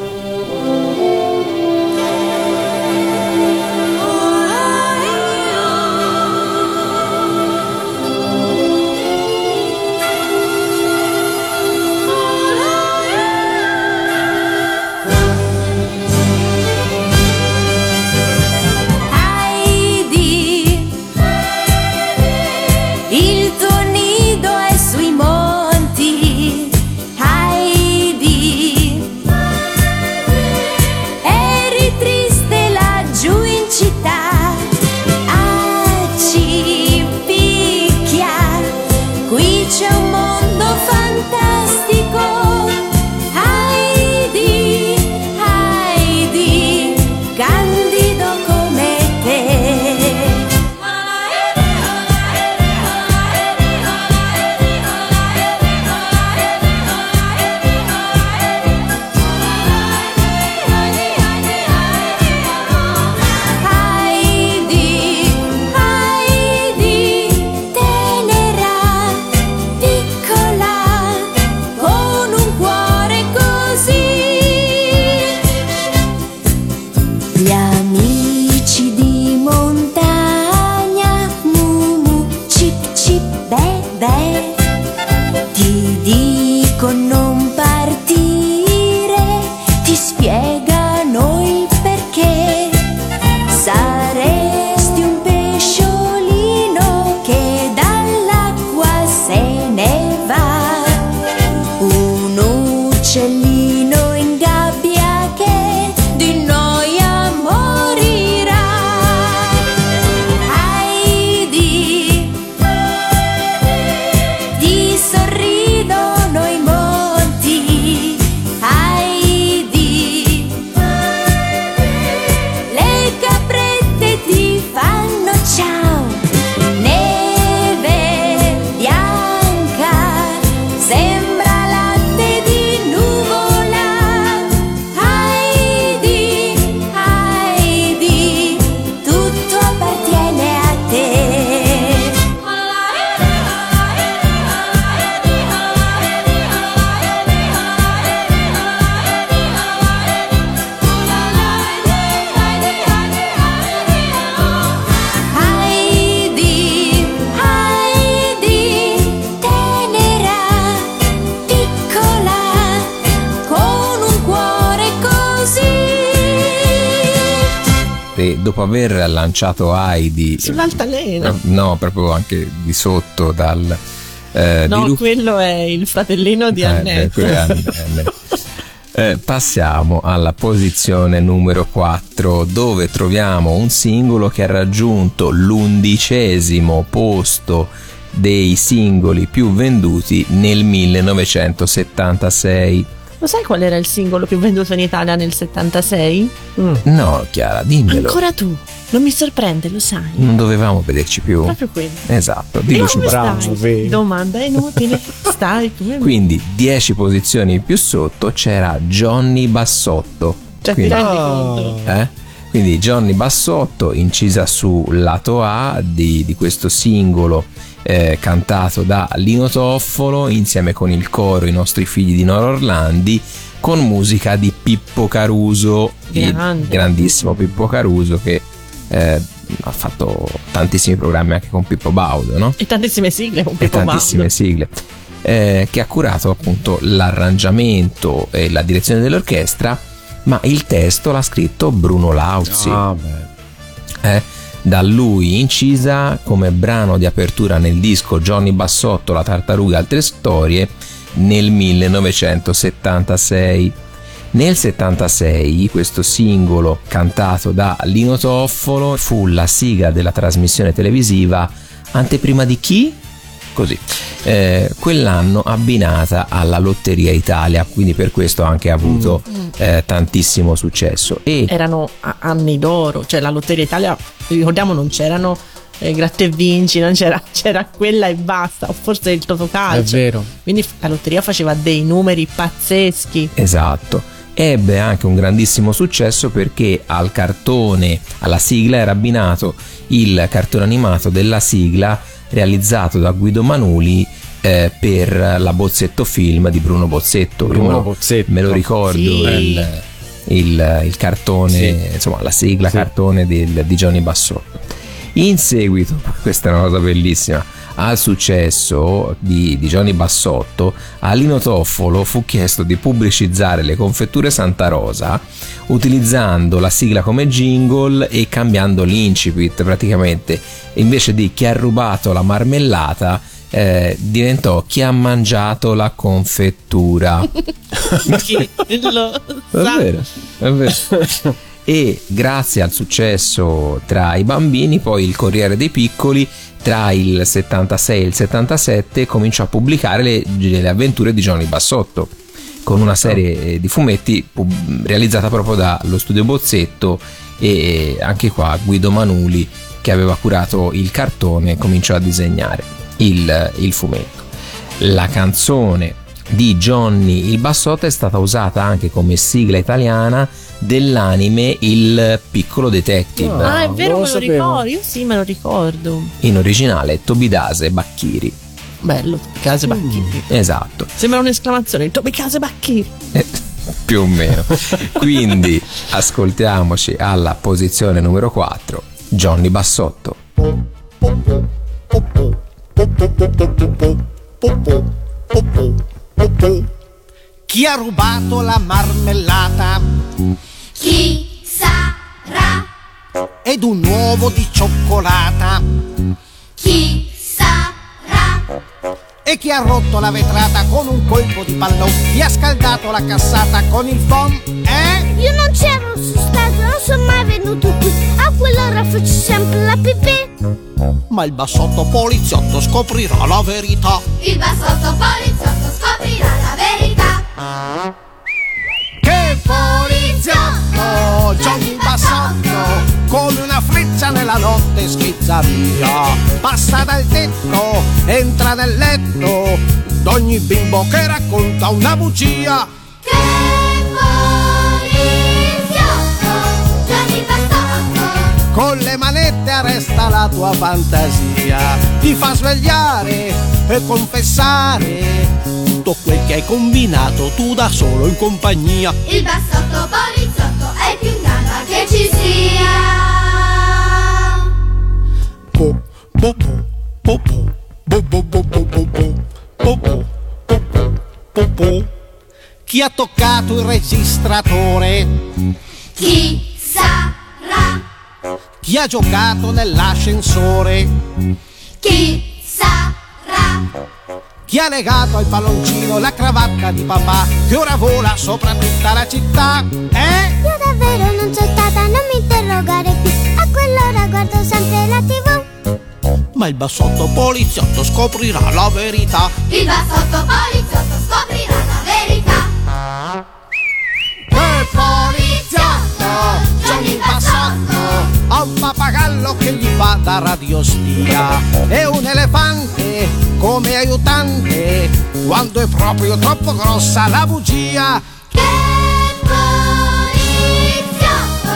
aver lanciato Heidi Sull'altalena. no proprio anche di sotto dal eh, No, Lu- quello è il fratellino di Eh, Annette. Annette. Eh, passiamo alla posizione numero 4 dove troviamo un singolo che ha raggiunto l'undicesimo posto dei singoli più venduti nel 1976. Lo sai qual era il singolo più venduto in Italia nel 76? No, Chiara, dimmelo. Ancora tu. Non mi sorprende, lo sai. Non dovevamo vederci più. Proprio quello. Esatto, E dilloci bravo. Domanda inutile. Stai come Quindi 10 posizioni più sotto c'era Johnny Bassotto. Cioè, ti Quindi- rendi conto? Eh? Quindi Johnny Bassotto incisa su lato A di, di questo singolo eh, cantato da Lino Toffolo insieme con il coro I nostri figli di Nora Orlandi con musica di Pippo Caruso, il Grande. grandissimo Pippo Caruso che eh, ha fatto tantissimi programmi anche con Pippo Baudo, no? E tantissime sigle con e Pippo tantissime Baudo. sigle eh, che ha curato appunto l'arrangiamento e la direzione dell'orchestra ma il testo l'ha scritto Bruno Lauzi Ah, eh, da lui incisa come brano di apertura nel disco Johnny Bassotto La tartaruga e altre storie nel 1976 nel 76 questo singolo cantato da Lino Toffolo fu la sigla della trasmissione televisiva Anteprima di chi? Così. Eh, quell'anno abbinata alla Lotteria Italia, quindi per questo ha anche avuto eh, tantissimo successo. E Erano anni d'oro, cioè la Lotteria Italia, ricordiamo, non c'erano eh, gratta e vinci, non c'era, c'era quella e basta, o forse il Totocalcio. È vero. Quindi la Lotteria faceva dei numeri pazzeschi. Esatto. Ebbe anche un grandissimo successo perché al cartone, alla sigla era abbinato il cartone animato della sigla realizzato da Guido Manuli eh, per la Bozzetto Film di Bruno Bozzetto. Bruno me lo, Bozzetto. me lo ricordo Sì. il, il- il cartone, insomma la sigla cartone del- di Johnny Bassotto. In seguito, questa è una cosa bellissima, al successo di, di Johnny Bassotto, a Lino Toffolo fu chiesto di pubblicizzare le confetture Santa Rosa utilizzando la sigla come jingle e cambiando l'incipit praticamente. Invece di chi ha rubato la marmellata, eh, diventò chi ha mangiato la confettura. Chi lo È vero, è vero. E grazie al successo tra i bambini, poi il Corriere dei Piccoli, tra il 76 e il 77, cominciò a pubblicare le, le avventure di Johnny Bassotto, con una serie di fumetti pub- realizzata proprio dallo studio Bozzetto e anche qua Guido Manuli, che aveva curato il cartone, cominciò a disegnare il, il fumetto. La canzone di Johnny il Bassotto è stata usata anche come sigla italiana dell'anime Il piccolo detective. Ah, è vero, lo me lo sapevo. ricordo. Io sì, me lo ricordo. In originale Tobidase Bacchiri. Bello, Case Bacchini. Esatto, Sembra un'esclamazione. Tobi Case Bacchini. più o meno. Quindi ascoltiamoci alla posizione numero 4, Johnny Bassotto. Chi ha rubato la marmellata? Chi sarà? Ed un uovo di cioccolata? Chi sarà? E chi ha rotto la vetrata con un colpo di pallone? Chi ha scaldato la cassata con il phon? Eh? Io non c'ero su stato, non sono mai venuto qui. A quell'ora faccio sempre la pipì. Ma il bassotto poliziotto scoprirà la verità. Il bassotto poliziotto scoprirà la verità. Che poliziotto, Johnny Bassotto, come una freccia nella notte schizza via. Passa dal tetto, entra nel letto d'ogni bimbo che racconta una bugia. Che poliziotto, Johnny Bassotto. Con le manette arresta la tua fantasia, ti fa svegliare e confessare tutto quel che hai combinato tu da solo in compagnia. Il bassotto poliziotto è più nana che ci sia. Po, po, po, po, po, po, po, po, po, po, po, po, po, po, po, po. Chi ha toccato il registratore? Chi sarà? Chi ha giocato nell'ascensore? Chi sarà? Chi ha legato al palloncino la cravatta di papà che ora vola sopra tutta la città? Eh? Io davvero non sono stata, non mi interrogare più. A quell'ora guardo sempre la tv. Ma il bassotto poliziotto scoprirà la verità. Il bassotto poliziotto scoprirà la verità. Il bassotto, ha un pappagallo che gli fa da radiospia e un elefante come aiutante quando è proprio troppo grossa la bugia. Che poliziotto,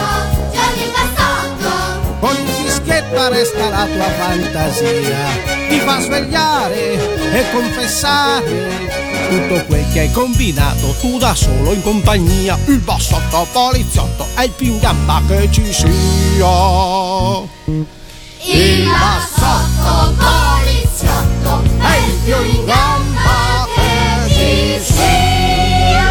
il bassotto. Con il fischietta resta la tua fantasia, ti fa svegliare e confessare tutto quel che hai combinato tu da solo in compagnia. Il bassotto poliziotto è il più in gamba che ci sia. Il bassotto poliziotto è il più in gamba che ci sia.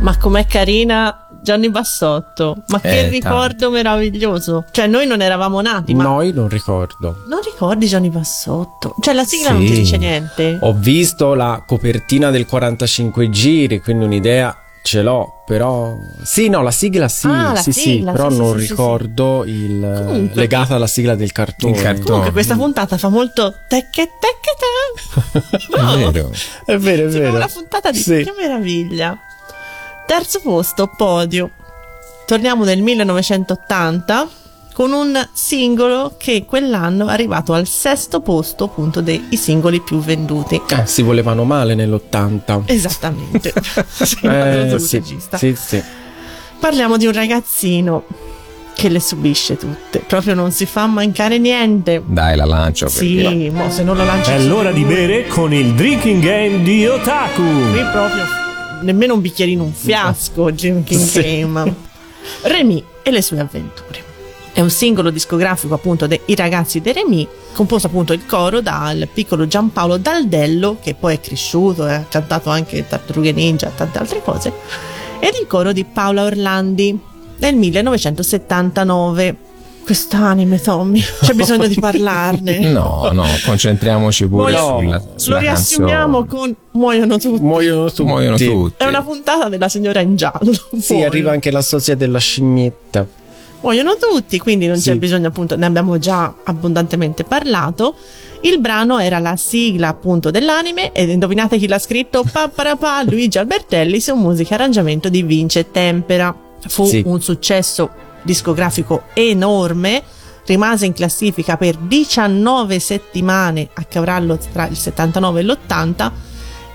Ma com'è carina Gianni Bassotto. Ma che Eh, ricordo meraviglioso. Cioè, noi non eravamo nati, ma Noi non ricordo. non ricordi Gianni Bassotto? Cioè, la sigla non Sì. ti dice niente. Ho visto la copertina del 45 giri, quindi un'idea ce l'ho, però sì, no, la sigla sì, Ah, la sì, sigla, sì, però sì, non sì, sì, sì, ricordo il Comunque- legata alla sigla del cartone. Comunque, questa puntata fa molto tecche tecche te. No, È vero, è vero, è Sembra vero. una puntata di Sì. che meraviglia. Terzo posto, podio. Torniamo nel 1980 con un singolo che quell'anno è arrivato al sesto posto appunto dei singoli più venduti. Eh, si volevano male nell'80. Esattamente. Sì, Eh, sì, regista. sì, sì. Parliamo di un ragazzino che le subisce tutte, proprio non si fa mancare niente. Dai, la lancio. Sì, mo se non lo lanci È l'ora di bere con il drinking game di Otaku. Qui proprio nemmeno un bicchierino, un fiasco, drinking Sì. game. Remy e le sue avventure. È un singolo discografico appunto dei I ragazzi di Remy, composto appunto il coro dal piccolo Giampaolo Daldello, che poi è cresciuto e ha cantato anche Tartarughe Ninja e tante altre cose, ed il coro di Paola Orlandi nel 1979. Quest'anime, Tommy, c'è bisogno di parlarne. No, no, concentriamoci pure Voglio- sulla, Lo sulla riassumiamo con Muoiono tutti. Muoiono tutti. Muoiono tutti. È una puntata della signora in giallo. Sì, Poi. arriva anche la sosia della scimmietta. Muoiono tutti, quindi non c'è Sì. bisogno, appunto, ne abbiamo già abbondantemente parlato. Il brano era la sigla appunto dell'anime ed indovinate chi l'ha scritto? Papparapà, Luigi Albertelli su musica e arrangiamento di Vince Tempera. Fu Sì. un successo discografico enorme, rimase in classifica per 19 settimane a cavallo tra il 79 e l'80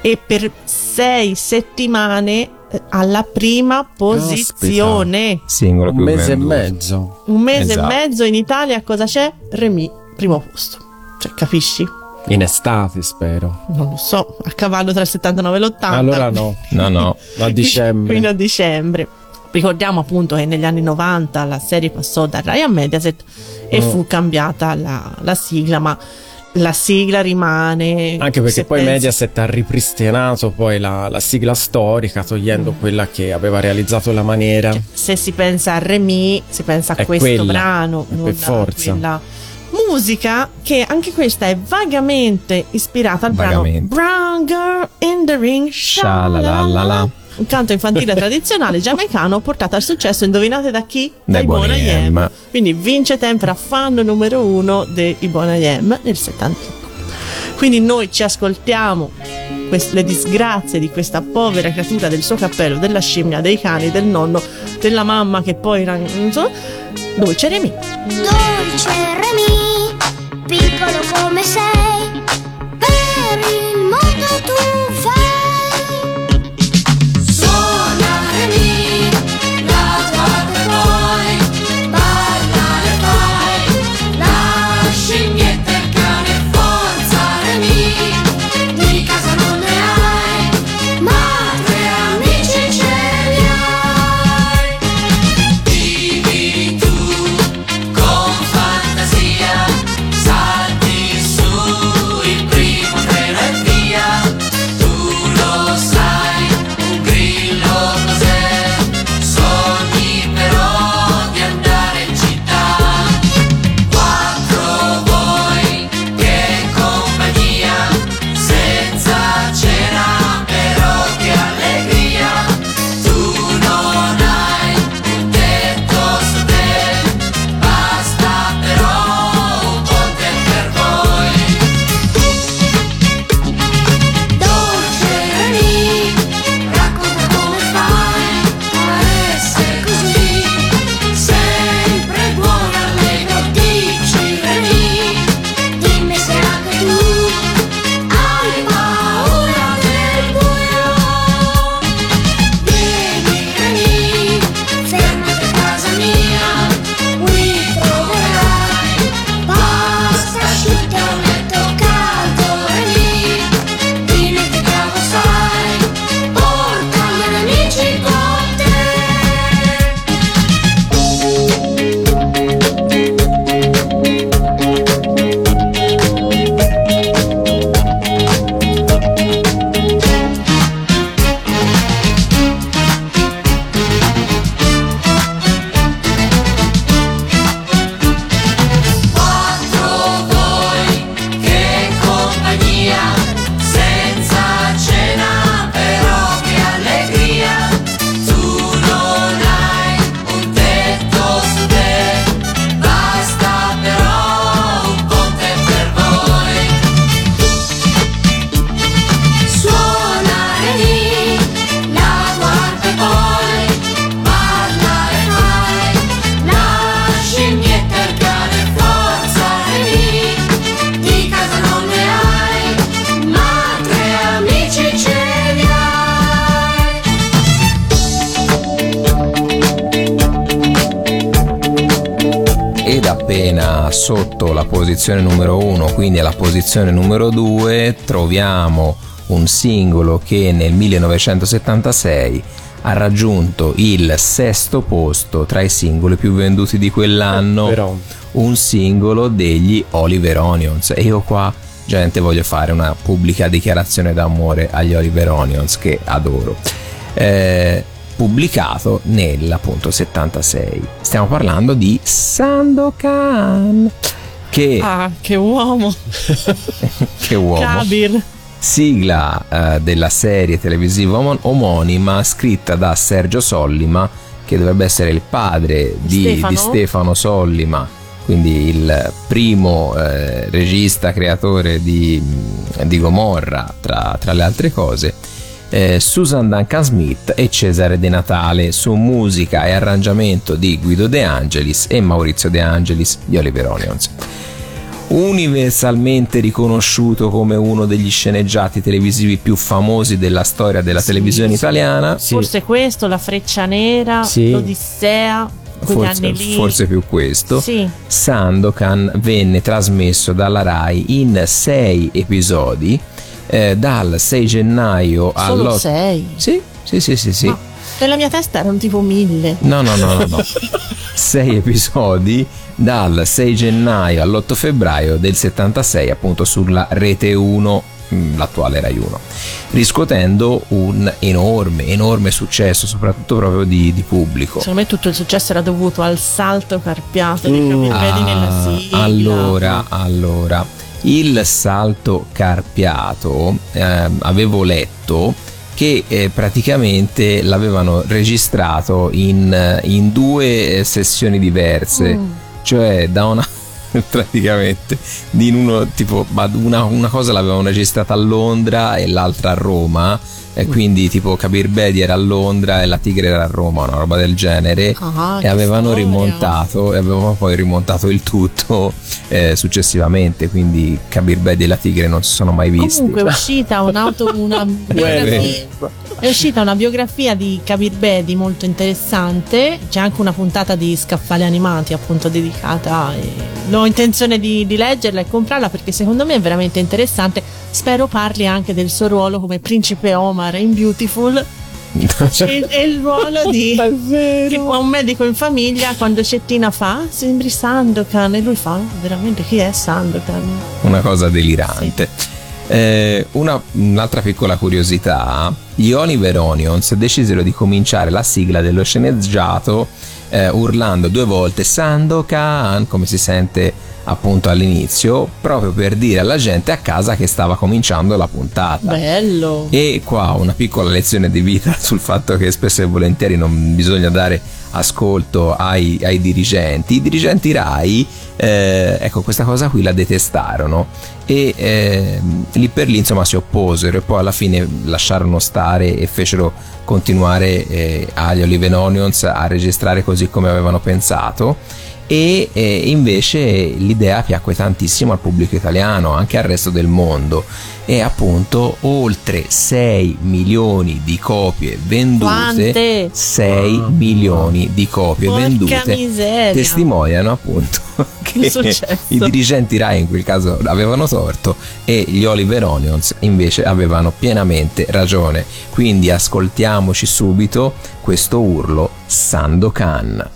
e per 6 settimane eh, alla prima posizione. Singolo Un mese venduto. e mezzo. Un mese Esatto. e mezzo in Italia cosa c'è? Remy, primo posto. Cioè, capisci? In estate, spero. Non lo so, a cavallo tra il 79 e l'80. Allora no. No, no. A dicembre. Fino a dicembre. Ricordiamo appunto che negli anni 90 la serie passò da Rai a Mediaset e Oh. fu cambiata la, la sigla, ma la sigla rimane. Anche perché poi pensi- Mediaset ha ripristinato poi la, la sigla storica, togliendo quella che aveva realizzato la maniera. Se si pensa a Remy, si pensa a questo quella, brano, per non a forza. quella musica che anche questa è vagamente ispirata al Vagamente. brano Brown Girl in the Ring Sha-la-la-la-la. Un canto infantile tradizionale giamaicano portato al successo indovinate da chi? Dai Boney Boney M. quindi vince Tempera fan numero uno dei Boney M nel 71 quindi noi ci ascoltiamo quest- le disgrazie di questa povera creatura del suo cappello, della scimmia, dei cani, del nonno, della mamma che poi era... non so, Dolce Remy. Dolce Remy, piccolo come sei, posizione numero 2, troviamo un singolo che nel 1976 ha raggiunto il sesto posto tra i singoli più venduti di quell'anno, Però. un singolo degli Oliver Onions. E io qua, gente, voglio fare una pubblica dichiarazione d'amore agli Oliver Onions che adoro. Eh, pubblicato nel appunto 76. Stiamo parlando di Sandokan che, Ah, che uomo. che uomo Kabir. sigla eh, della serie televisiva omo- omonima scritta da Sergio Sollima che dovrebbe essere il padre di Stefano. di Stefano Sollima quindi il primo eh, regista creatore di, di Gomorra tra, tra le altre cose eh, Susan Duncan Smith e Cesare De Natale su musica e arrangiamento di Guido De Angelis e Maurizio De Angelis di Oliver Onions universalmente riconosciuto come uno degli sceneggiati televisivi più famosi della storia della televisione italiana. Forse questo, la freccia nera, Sì. l'Odissea, Forse, forse più questo. Sì. Sandokan venne trasmesso dalla Rai in sei episodi eh, dal 6 gennaio Solo all'8 sei. Sì, sì, sì, sì, sì. Nella mia testa erano tipo mille. No, no, no, no, no. Sei episodi dal 6 gennaio all'8 febbraio del 76, appunto sulla rete 1, mm, l'attuale Rai 1, riscuotendo un enorme, enorme successo, soprattutto proprio di, di pubblico. Secondo me tutto il successo era dovuto al salto carpiato di Camille Vedi nella Ah, sigla. allora, allora, il salto carpiato. Ehm, avevo letto che eh, praticamente l'avevano registrato in, eh, in due eh, sessioni diverse, Mm. cioè da una praticamente in uno tipo una, una cosa l'avevano registrata a Londra e l'altra a Roma e quindi tipo Kabir Bedi era a Londra e la Tigre era a Roma una roba del genere Ah, e avevano storia. rimontato e avevano poi rimontato il tutto eh, successivamente quindi Kabir Bedi e la Tigre non si sono mai visti Comunque è uscita un'auto, una biografia, è uscita una biografia di Kabir Bedi molto interessante. C'è anche una puntata di Scaffali Animati, appunto dedicata. E ho intenzione di, di leggerla e comprarla perché secondo me è veramente interessante. Spero parli anche del suo ruolo come principe Omar in Beautiful. e, e il ruolo di tipo un medico in famiglia quando Cettina fa "Ah, sembri Sandokan e lui fa veramente chi è Sandokan una cosa delirante. Eh, una- un'altra piccola curiosità, gli Oliver Onions decisero di cominciare la sigla dello sceneggiato eh, urlando due volte Sandokan, come si sente appunto all'inizio, proprio per dire alla gente a casa che stava cominciando la puntata. bello E qua una piccola lezione di vita sul fatto che spesso e volentieri non bisogna dare ascolto ai, ai dirigenti. I dirigenti RAI, eh, ecco, questa cosa qui la detestarono e eh, lì per lì insomma si opposero e poi alla fine lasciarono stare e fecero continuare eh, agli Olive Onions a registrare così come avevano pensato e eh, invece l'idea piacque tantissimo al pubblico italiano, anche al resto del mondo e appunto oltre 6 milioni di copie vendute Quante? 6 milioni di copie Porca vendute miseria. testimoniano appunto che i dirigenti Rai in quel caso avevano torto e gli Oliver Onions invece avevano pienamente ragione quindi ascoltiamoci subito questo urlo Sandokan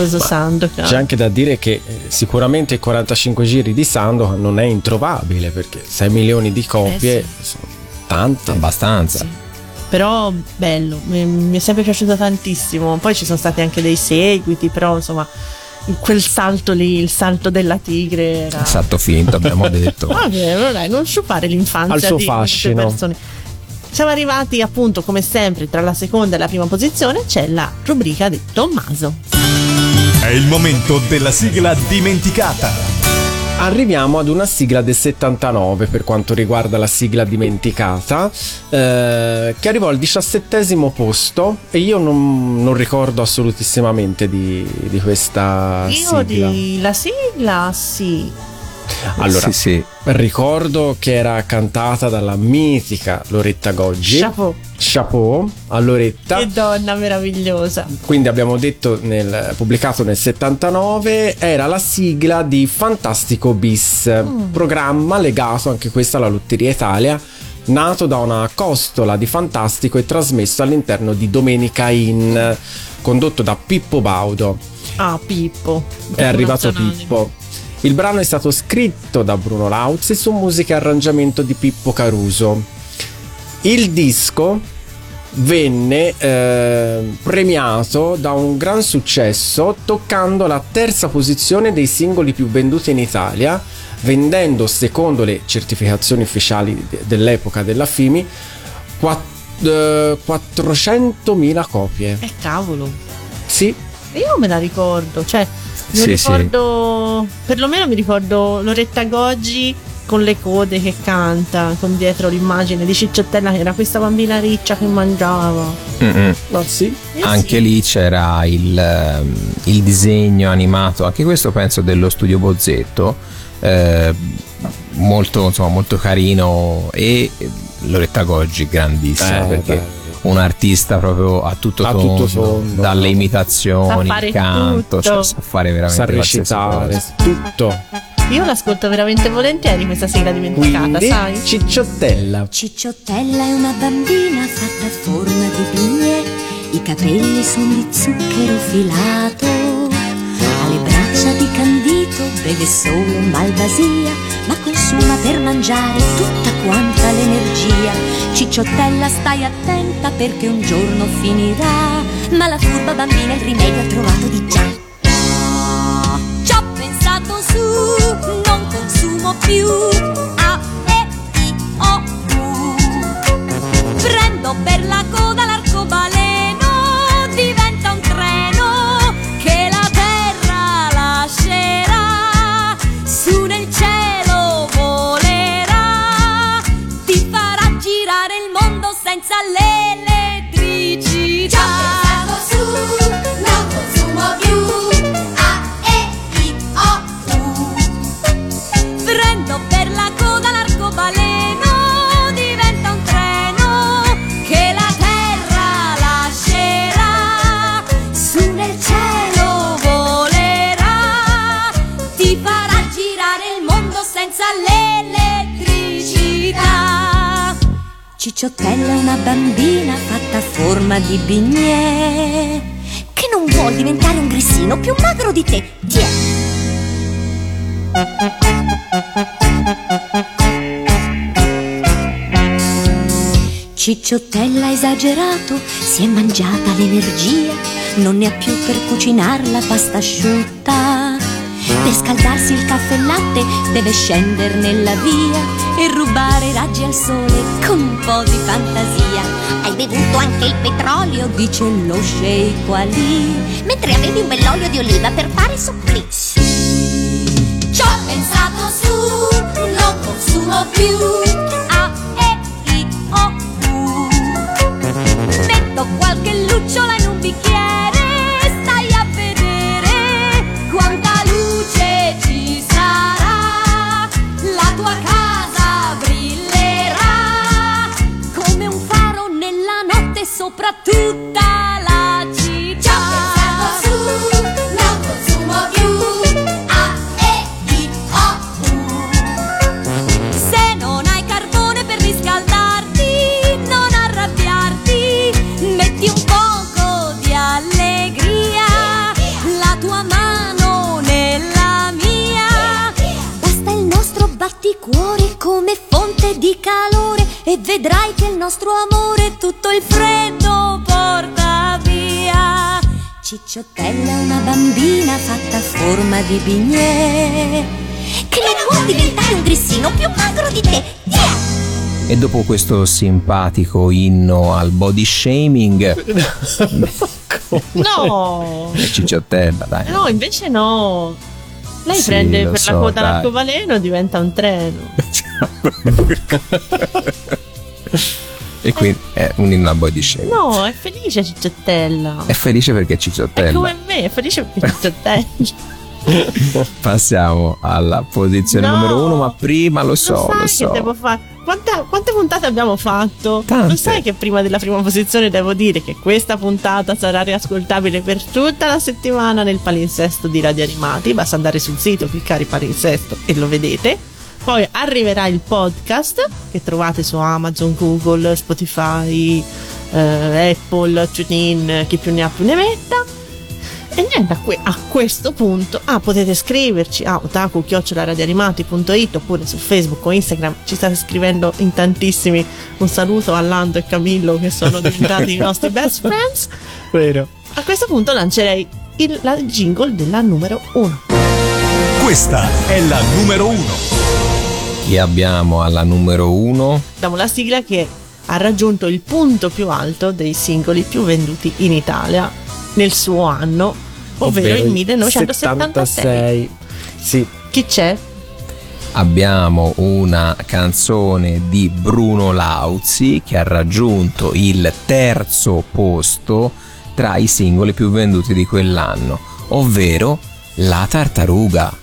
meraviglioso Sandokan. C'è anche da dire che eh, sicuramente i 45 giri di Sandokan non è introvabile perché 6 milioni di copie Eh sono tante. Abbastanza. Però bello, mi, è sempre piaciuto tantissimo. Poi ci sono stati anche dei seguiti, però insomma, quel salto lì, il salto della tigre era. Salto finto, abbiamo detto. Vabbè, allora non sciupare l'infanzia Al suo di queste fascino. persone. Siamo arrivati appunto come sempre tra la seconda e la prima posizione c'è la rubrica di Tommaso. È il momento della sigla dimenticata. Arriviamo ad una sigla del 79 per quanto riguarda la sigla dimenticata, eh, che arrivò al diciassettesimo posto e io non, non ricordo assolutissimamente di, di questa Io sigla. di la sigla sì. Allora, Sì, sì. ricordo che era cantata dalla mitica Loretta Goggi. Chapeau. Chapeau a Loretta. Che donna meravigliosa. Quindi abbiamo detto nel, pubblicato nel 79 era la sigla di Fantastico Bis, programma legato anche questo alla Lotteria Italia, nato da una costola di Fantastico e trasmesso all'interno di Domenica In, condotto da Pippo Baudo. Ah, Pippo. È arrivato. Pippo. Il brano è stato scritto da Bruno Lauz e su musica e arrangiamento di Pippo Caruso. Il disco venne eh, premiato da un gran successo toccando la terza posizione dei singoli più venduti in Italia, vendendo secondo le certificazioni ufficiali de- dell'epoca della FIMI quatt- eh, 400.000 copie. Eh cavolo. Sì, Io me la ricordo, cioè mi Sì, sì. ricordo, perlomeno mi ricordo Loretta Goggi con le code che canta, con dietro l'immagine di Cicciottella che era questa bambina riccia che mangiava. No, sì. Eh Anche sì. lì c'era il, ehm, il disegno animato, anche questo penso dello studio Bozzetto, eh, molto, insomma, molto carino e Loretta Goggi grandissima Eh, perché beh. Un artista proprio a tutto, A tondo, tutto tondo. dalle imitazioni, il canto, tutto. cioè, sa fare veramente sa recitare tutto. Io l'ascolto veramente volentieri questa sigla dimenticata, Quindi sai? Cicciottella. Cicciottella è una bambina fatta a forma di bignè, i capelli sono di zucchero filato, ha le braccia di candito, beve solo malvasia, ma consuma per mangiare tutta quanta l'energia. Cicciottella stai attenta perché un giorno finirà, ma la furba bambina il rimedio ha trovato di già. Ci ho pensato su, non consumo più. A, E, I, O, U. Prendo per la coda l'arcobaleno, Cicciottella è una bambina fatta a forma di bignè che non vuol diventare un grissino più magro di te. Tiè. Cicciottella ha esagerato, si è mangiata l'energia, non ne ha più per cucinar la pasta asciutta. Per scaldarsi il caffè e latte deve scendere nella via e rubare raggi al sole con un po' di fantasia. Hai bevuto anche il petrolio, dice lo sceicco Ali, mentre avevi un bell'olio di oliva per fare supplì. Ci ho pensato su, non consumo più. A, E, I, O, U. Metto qualche lucciola in un bicchiere, e vedrai che il nostro amore tutto il freddo porta via. Cicciottella è una bambina fatta a forma di bignè che non vuol diventare un grissino più magro di te. Yeah! E dopo questo simpatico inno al body shaming, No, e Cicciottella, dai. no, invece no. Lei Sì, prende per so, la coda dai. l'arcobaleno e diventa un treno. E quindi è un inno al body shaming. No, è felice Cicciottella. È felice perché è È Cicciottella. come me, è felice perché Cicciottella. Passiamo alla posizione No. numero uno, ma prima lo so, lo lo che so. devo fare? Quanta- quante puntate abbiamo fatto? Tante. Lo sai che prima della prima posizione devo dire che questa puntata sarà riascoltabile per tutta la settimana nel palinsesto di Radio Animati. Basta andare sul sito, cliccare palinsesto e lo vedete. Poi arriverà il podcast che trovate su Amazon, Google, Spotify, eh, Apple, TuneIn, chi più ne ha più ne metta. E niente, a, que- a questo punto ah, potete scriverci a otaku-radioanimati.it oppure su Facebook o Instagram, ci state scrivendo in tantissimi. Un saluto a Lando e Camillo che sono diventati i nostri best friends. Vero. A questo punto lancerei il la jingle della numero 1. Questa è la numero 1. Li abbiamo alla numero 1. Abbiamo la sigla che ha raggiunto il punto più alto dei singoli più venduti in Italia nel suo anno, ovvero, ovvero il 1976. 76. Sì. Chi c'è? abbiamo una canzone di Bruno Lauzi che ha raggiunto il terzo posto tra i singoli più venduti di quell'anno, ovvero La tartaruga.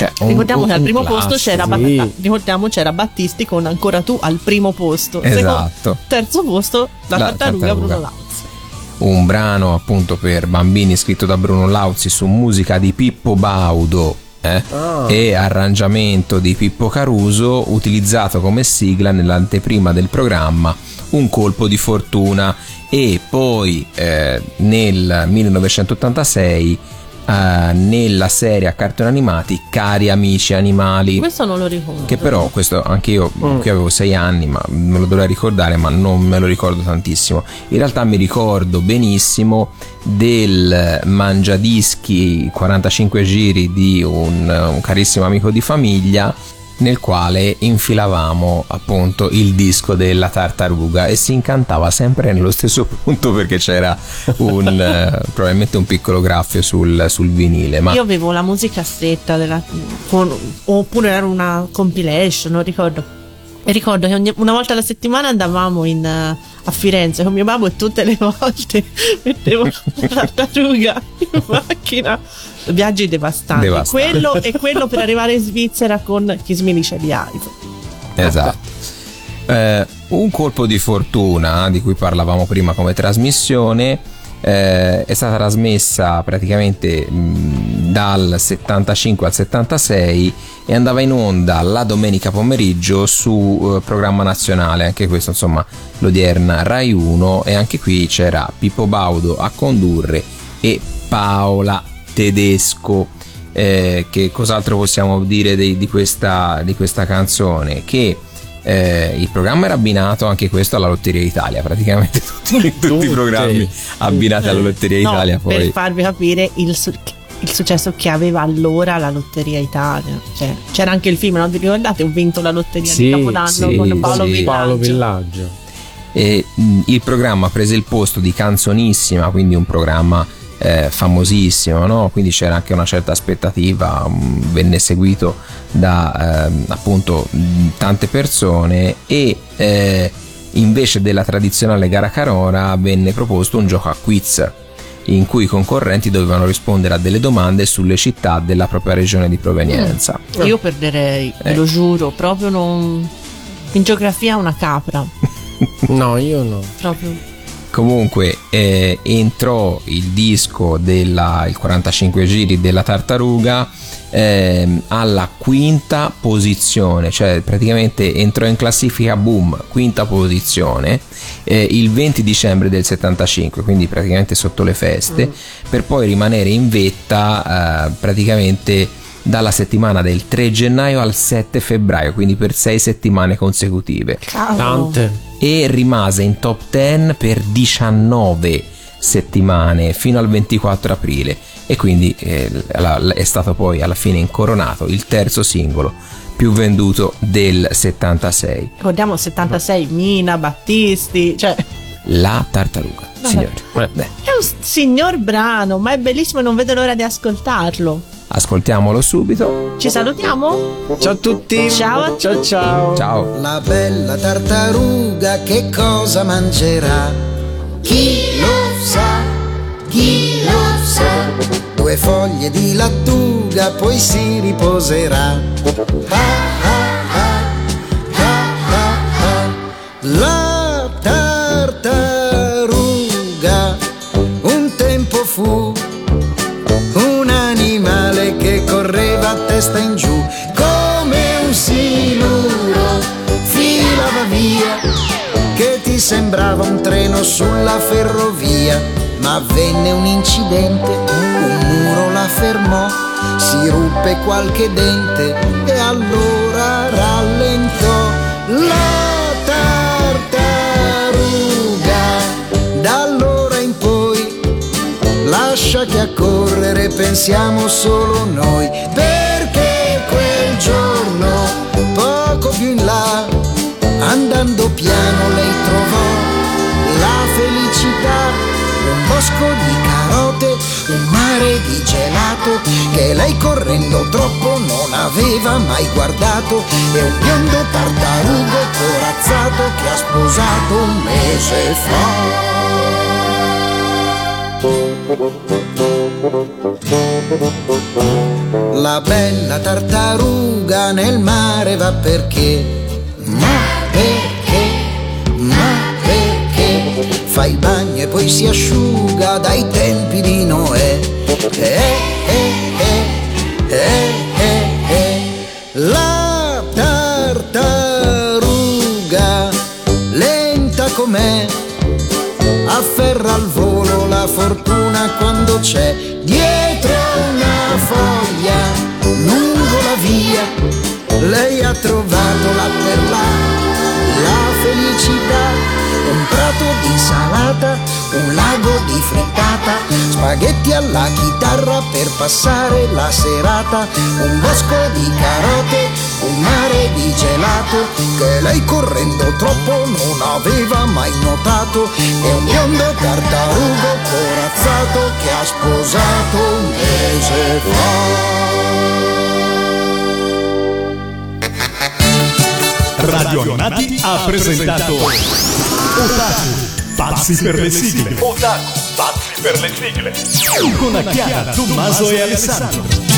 Cioè, un- Ricordiamo che al primo posto classico. c'era, sì. Bat- ricordiamo c'era Battisti con Ancora tu al primo posto. Esatto. Secondo- terzo posto la, La tartaruga, tartaruga. Bruno Lauzi. un brano appunto per bambini scritto da Bruno Lauzi su musica di Pippo Baudo eh, Ah. e arrangiamento di Pippo Caruso utilizzato come sigla nell'anteprima del programma Un colpo di fortuna e poi eh, nel 1986 eh, nella serie a cartoni animati Cari amici animali Questo non lo ricordo. che però questo anche io Mm. qui avevo sei anni ma me lo dovrei ricordare ma non me lo ricordo tantissimo in realtà mi ricordo benissimo del mangiadischi 45 giri di un, un carissimo amico di famiglia nel quale infilavamo appunto il disco della tartaruga e si incantava sempre nello stesso punto perché c'era un eh, probabilmente un piccolo graffio sul, sul vinile ma Io avevo la musica stretta della, con- oppure era una compilation, non ricordo. E ricordo che ogni- una volta alla settimana andavamo in, eh, a Firenze con mio babbo e tutte le volte mettevo la tartaruga in macchina. Viaggi devastanti. Devastanti. Quello e quello per arrivare in Svizzera con chi smilisce di iPhone. Esatto. Eh, un colpo di fortuna di cui parlavamo prima come trasmissione eh, è stata trasmessa praticamente mh, dal 75 al 76 e andava in onda la domenica pomeriggio su eh, programma nazionale, anche questo insomma l'odierna Rai 1 e anche qui c'era Pippo Baudo a condurre e Paola Tedesco. Eh, che cos'altro possiamo dire di, di questa, di questa canzone? Che eh, il programma era abbinato anche questo alla Lotteria Italia, praticamente tutti, tutti i programmi abbinati alla Lotteria No, Italia. per Poi farvi capire il, su- il successo che aveva allora la Lotteria Italia. Cioè, c'era anche il film, non vi ricordate? Ho vinto la Lotteria Sì, di Capodanno sì, con Paolo sì. Villaggio. Paolo Villaggio. e, mh, il programma prese il posto di Canzonissima, quindi un programma eh, famosissimo, no? quindi c'era anche una certa aspettativa, mh, venne seguito da ehm, appunto mh, tante persone e eh, invece della tradizionale gara canora venne proposto un gioco a quiz in cui i concorrenti dovevano rispondere a delle domande sulle città della propria regione di provenienza. Io perderei, Eh. lo giuro, proprio non. In geografia una capra. No, io no. Proprio. Comunque eh, entrò il disco della il 45 giri della tartaruga ehm, alla quinta posizione, cioè praticamente entrò in classifica boom, quinta posizione, eh, il 20 dicembre del 75, quindi praticamente sotto le feste, per poi rimanere in vetta eh, praticamente dalla settimana del 3 gennaio al 7 febbraio, quindi per 6 settimane consecutive. Tante. E rimase in top 10 per 19 settimane fino al 24 aprile e quindi eh, la- è stato poi alla fine incoronato il terzo singolo più venduto del 76. Ricordiamo il 76, Mina, Battisti, cioè La tartaruga, signori. Beh, è un signor brano, ma è bellissimo e non vedo l'ora di ascoltarlo. Ascoltiamolo subito. Ci salutiamo? Ciao a tutti. Ciao a tutti. Ciao ciao. Ciao. La bella tartaruga che cosa mangerà? Chi lo sa? Chi lo sa? Due foglie di lattuga poi si riposerà. Ah, ah, ah, ah, ah, ah. La avvenne un incidente un muro la fermò si ruppe qualche dente e allora rallentò. La tartaruga da allora in poi lascia che a correre pensiamo solo noi, perché quel giorno, poco più in là, andando piano lei trovò la felicità, bosco di carote, un mare di gelato, che lei correndo troppo non aveva mai guardato, e un biondo tartarugo corazzato che ha sposato un mese fa. La bella tartaruga nel mare va perché? Fa il bagno e poi si asciuga dai tempi di Noè. Eh, eh, eh, eh, eh, eh. La tartaruga, lenta com'è, afferra al volo la fortuna quando c'è dietro una foglia lungo la via lei ha trovato là per là la felicità un prato di salata un lago di frittata spaghetti alla chitarra per passare la serata un bosco di carote un mare di gelato che lei correndo troppo non aveva mai notato e un biondo tartarugo corazzato che ha sposato un mese fa. Radio Animati ha presentato Otaku, pazzi per le sigle. Otaku, pazzi per le sigle. Con Chiara, Tommaso e Alessandro.